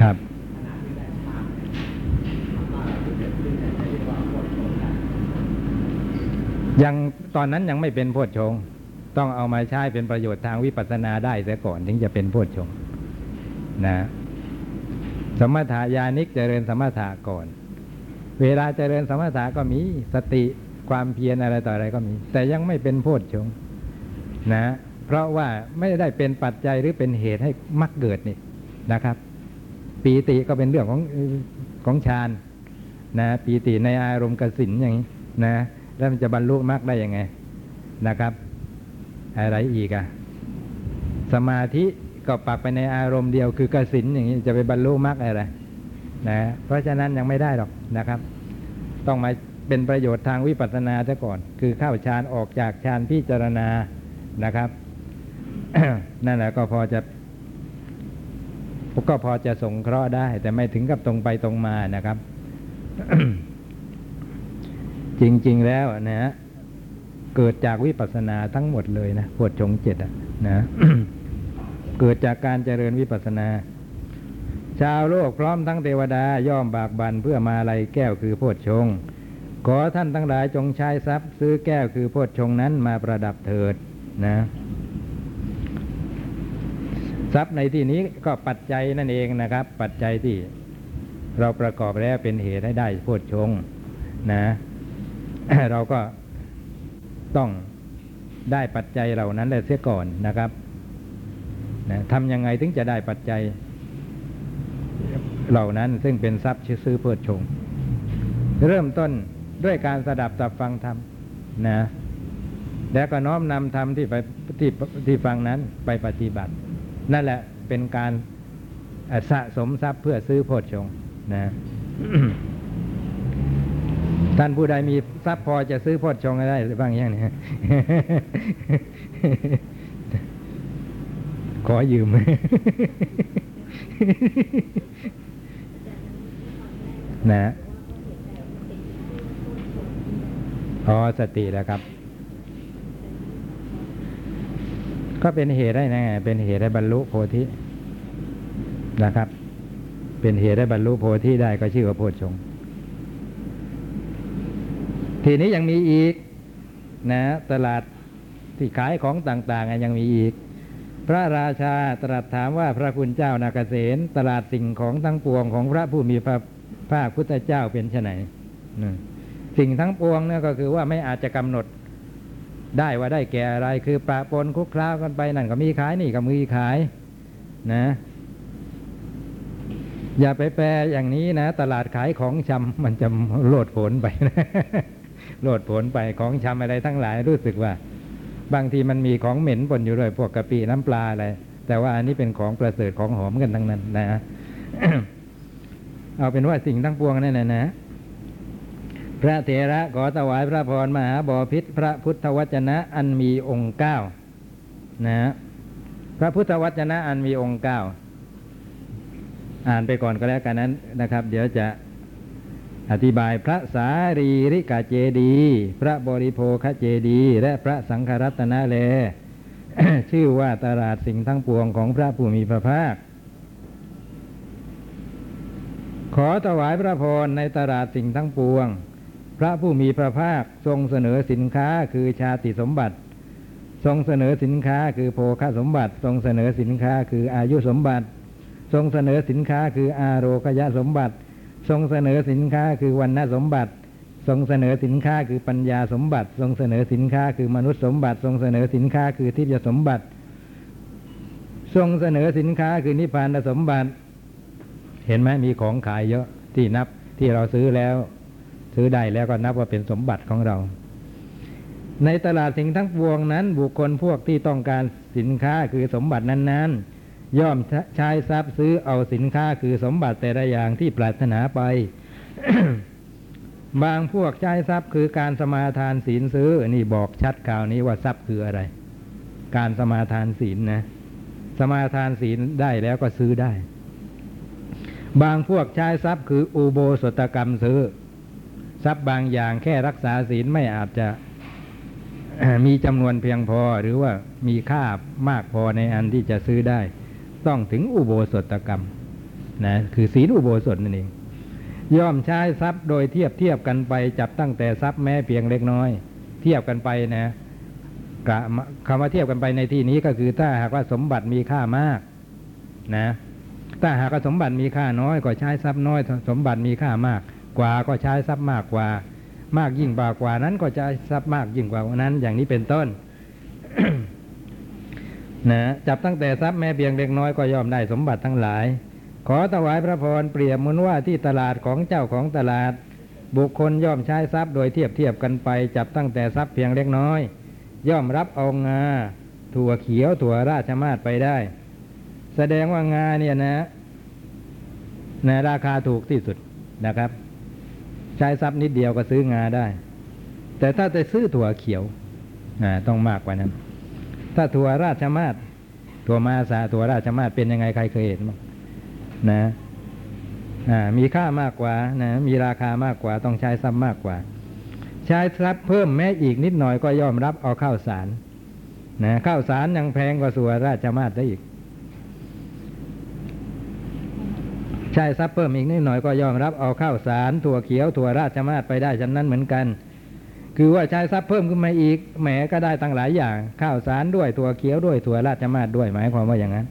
ครับยังตอนนั้นยังไม่เป็นโพชฌงต้องเอามาใช้เป็นประโยชน์ทางวิปัสสนาได้เสียก่อนถึงจะเป็นโพชฌงนะ สมถายานิกเจริญสมถะก่อน เวลาเจริญสมถะก็มีสติ ความเพียรอะไรต่ออะไรก็มี แต่ยังไม่เป็นโพชฌงนะ เพราะว่าไม่ได้เป็นปัจจัยหรือเป็นเหตุให้มรรคเกิดนี่นะครับ ปีติก็เป็นเรื่องของของฌานนะปีติในอารมณ์กสินอย่างนี้นะแล้วมันจะบรรลุมรรคได้ยังไงนะครับ อะไรอีกอะสมาธิก็ปักไปในอารมณ์เดียวคือกสินอย่างนี้จะไปบรรลุมรรคอะไรนะเพราะฉะนั้นยังไม่ได้หรอกนะครับ ต้องมา เป็นประโยชน์ทางวิปัสสนาซะก่อน คือเข้าฌานออกจากฌานพิจารณานะครับนั่นแหละก็พอจะก็พอจะสงเคราะห์ได้ แต่ไม่ถึงกับตรงไปตรงมานะครับ จริง ๆ แล้วนะฮะเกิดจากวิปัสสนาทั้งหมดเลยนะปวดชงเจ็ดอะนะเกิดจากการเจริญวิปัสสนา ชาวโลกพร้อมทั้งเทวดาย่อมบากบันเพื่อมาลัยแก้วคือโพชฌงค์ ขอท่านทั้งหลายจงใช้ทรัพย์ซื้อแก้วคือโพชฌงนั้นมาประดับเถิดนะทรัพย์ในที่นี้ก็ปัจจัยนั่นเองนะครับ ปัจจัยที่เราประกอบแล้วเป็นเหตุให้ได้โพชฌงนะ เราก็ต้องได้ปัจจัยเหล่านั้นแล้วเสียก่อนนะครับนะทำยังไงถึงจะได้ปัจจัย เหล่านั้นซึ่งเป็นทรัพย์ซื้อเพื่อชง เริ่มต้น ด้วยการสดับตับฟังธรรมนะแล้วก็น้อมนำธรรมที่ไปที่ที่ฟังนั้นไปปฏิบัติ นั่นแหละเป็นการสะสมทรัพย์เพื่อซื้อโพชฌงนะท่านผู้ใดมีทรัพย์พอจะซื้อโพชฌงได้หรือบ้างอย่างนี้ขอยืมนะ อ๋อสติแล้วครับ ก็เป็นเหตุได้นะเป็นเหตุให้บรรลุโพธินะครับ เป็นเหตุให้บรรลุโพธิได้ก็ชื่อว่าโพชฌงทีนี้ยังมีอีกนะ ตลาดที่ขายของต่างๆยังมีอีก พระราชาตรัสถามว่าพระคุณเจ้านาเกษตตลาดสิ่งของทั้งปวงของพระผู้มีพระภาคพุทธเจ้าเป็นไนนะ สิ่งทั้งปวงเนี่ยก็คือว่าไม่อาจจะกำหนดได้ว่าได้แก่อะไร คือปะปนคลุกคล้ากันไปนั่นก็มีขายนี่ก็มีขายนะ อย่าไปแปลอย่างนี้นะ ตลาดขายของชำมันจะโลดผนไปนะโลดผนไปของชำอะไรทั้งหลายรู้สึกว่า บางทีมันมีของเหม็นปนอยู่ด้วยพวกกะปิน้ำปลาอะไรแต่ว่าอันนี้เป็นของประเสริฐของหอมกันทั้งนั้นนะเอาเป็นว่าสิ่งทั้งปวงนั่นนะนะ พระเถระขอถวายพระพรมหาบอพิษพระพุทธวจนะอันมีองค์เก้านะพระพุทธวจนะอันมีองค์เก้าอ่านไปก่อนก็แล้วกันนั้นนะครับ เดี๋ยวจะอธิบายพระสารีริกาเจดี พระบริโภคเจดี และพระสังฆรัตนะเล ชื่อว่าตลาดสิ่งทั้งปวงของพระผู้มีพระภาค ขอถวายพระพรในตลาดสิ่งทั้งปวง พระผู้มีพระภาคทรงเสนอสินค้าคือชาติสมบัติ ทรงเสนอสินค้าคือโภคสมบัติ ทรงเสนอสินค้าคืออายุสมบัติ ทรงเสนอสินค้าคืออารคยสมบัติ ทรงเสนอสินค้าคือวันณสมบัติ ทรงเสนอสินค้าคือปัญญาสมบัติ ทรงเสนอสินค้าคือมนุษย์สมบัติ ทรงเสนอสินค้าคือทิพยสมบัติ ทรงเสนอสินค้าคือนิพพานสมบัติ เห็นไหมมีของขายเยอะที่นับที่เราซื้อแล้ว ซื้อได้แล้วก็นับว่าเป็นสมบัติของเรา ในตลาดสิ่งทั้งปวงนั้น บุคคลพวกที่ต้องการสินค้าคือสมบัตินั้นๆ ย่อมใช้ทรัพย์ซื้อเอาสินค้าคือสมบัติแต่ละอย่างที่ปรารถนาไป บางพวกใช้ทรัพย์คือการสมาทานศีลซื้อ นี่บอกชัดข่าวนี้ว่าทรัพย์คืออะไร การสมาทานศีลนะ สมาทานศีลได้แล้วก็ซื้อได้ บางพวกใช้ทรัพย์คืออุโบสถกรรมซื้อ ทรัพย์บางอย่างแค่รักษาศีลไม่อาจจะมีจำนวนเพียงพอหรือว่ามีค่ามากพอในอันที่จะซื้อได้ ต้องถึงอุโบสถกรรมนะคือศีลอุโบสถนั่นเองย่อมใช้ทรัพย์โดยเทียบเทียบกันไปจับตั้งแต่ทรัพย์แม้เพียงเล็กน้อย เทียบกันไปนะคำว่าเทียบกันไปในที่นี้ก็คือถ้าหากว่าสมบัติมีค่ามากนะถ้าหากว่าสมบัติมีค่าน้อยก็ใช้ทรัพย์น้อย สมบัติมีค่ามาก กว่าก็ใช้ทรัพย์มากกว่า มากยิ่งกว่ากว่านั้นก็จะทรัพย์มากยิ่งกว่านั้น อย่างนี้เป็นต้นนะจับตั้งแต่ทรัพย์แม้เพียงเล็กน้อยก็ย่อมได้สมบัติทั้งหลาย ขอถวายพระพรเปรียบเหมือนว่าที่ตลาดของเจ้าของตลาด บุคคลย่อมใช้ทรัพย์โดยเทียบเทียบกันไป จับตั้งแต่ทรัพย์เพียงเล็กน้อย ย่อมรับเอางาถั่วเขียวถั่วราชมาศไปได้ แสดงว่างาเนี่ยนะนะราคาถูกที่สุดนะครับ ใช้ทรัพย์นิดเดียวก็ซื้องาได้ แต่ถ้าจะซื้อถั่วเขียวต้องมากกว่านั้น ถ้าถั่วราชมาศถั่วมาสาถั่วราชมาศเป็นยังไงใครเคยเห็นบ้างนะอ่ามีค่ามากกว่านะมีราคามากกว่าต้องใช้ทรัพย์มากกว่า ใช้ทรัพย์เพิ่มแม้อีกนิดหน่อยก็ยอมรับเอาข้าวสารนะข้าวสารยังแพงกว่าสัวราชมาศได้อีก ใช้ทรัพย์เพิ่มอีกนิดหน่อยก็ยอมรับเอาข้าวสารถั่วเขียวถั่วราชมาศไปได้ฉันนั้นเหมือนกัน คือว่าใช้ทรัพย์เพิ่มขึ้นมาอีกแหมก็ได้ตั้งหลายอย่าง ข้าวสารด้วยถั่วเขียวด้วยถั่วราชมาศด้วยหมายความว่าอย่างนั้น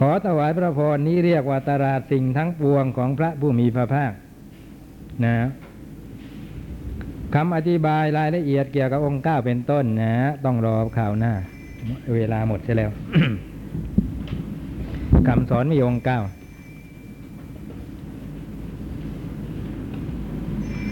ขอถวายพระพรนี้เรียกว่าตลาดสิ่งทั้งปวงของพระผู้มีพระภาคนะคำอธิบายรายละเอียดเกี่ยวกับองค์เก้าเป็นต้นนะต้องรอข่าวหน้า เวลาหมดใช่แล้วคำสอนมีองค์เก้า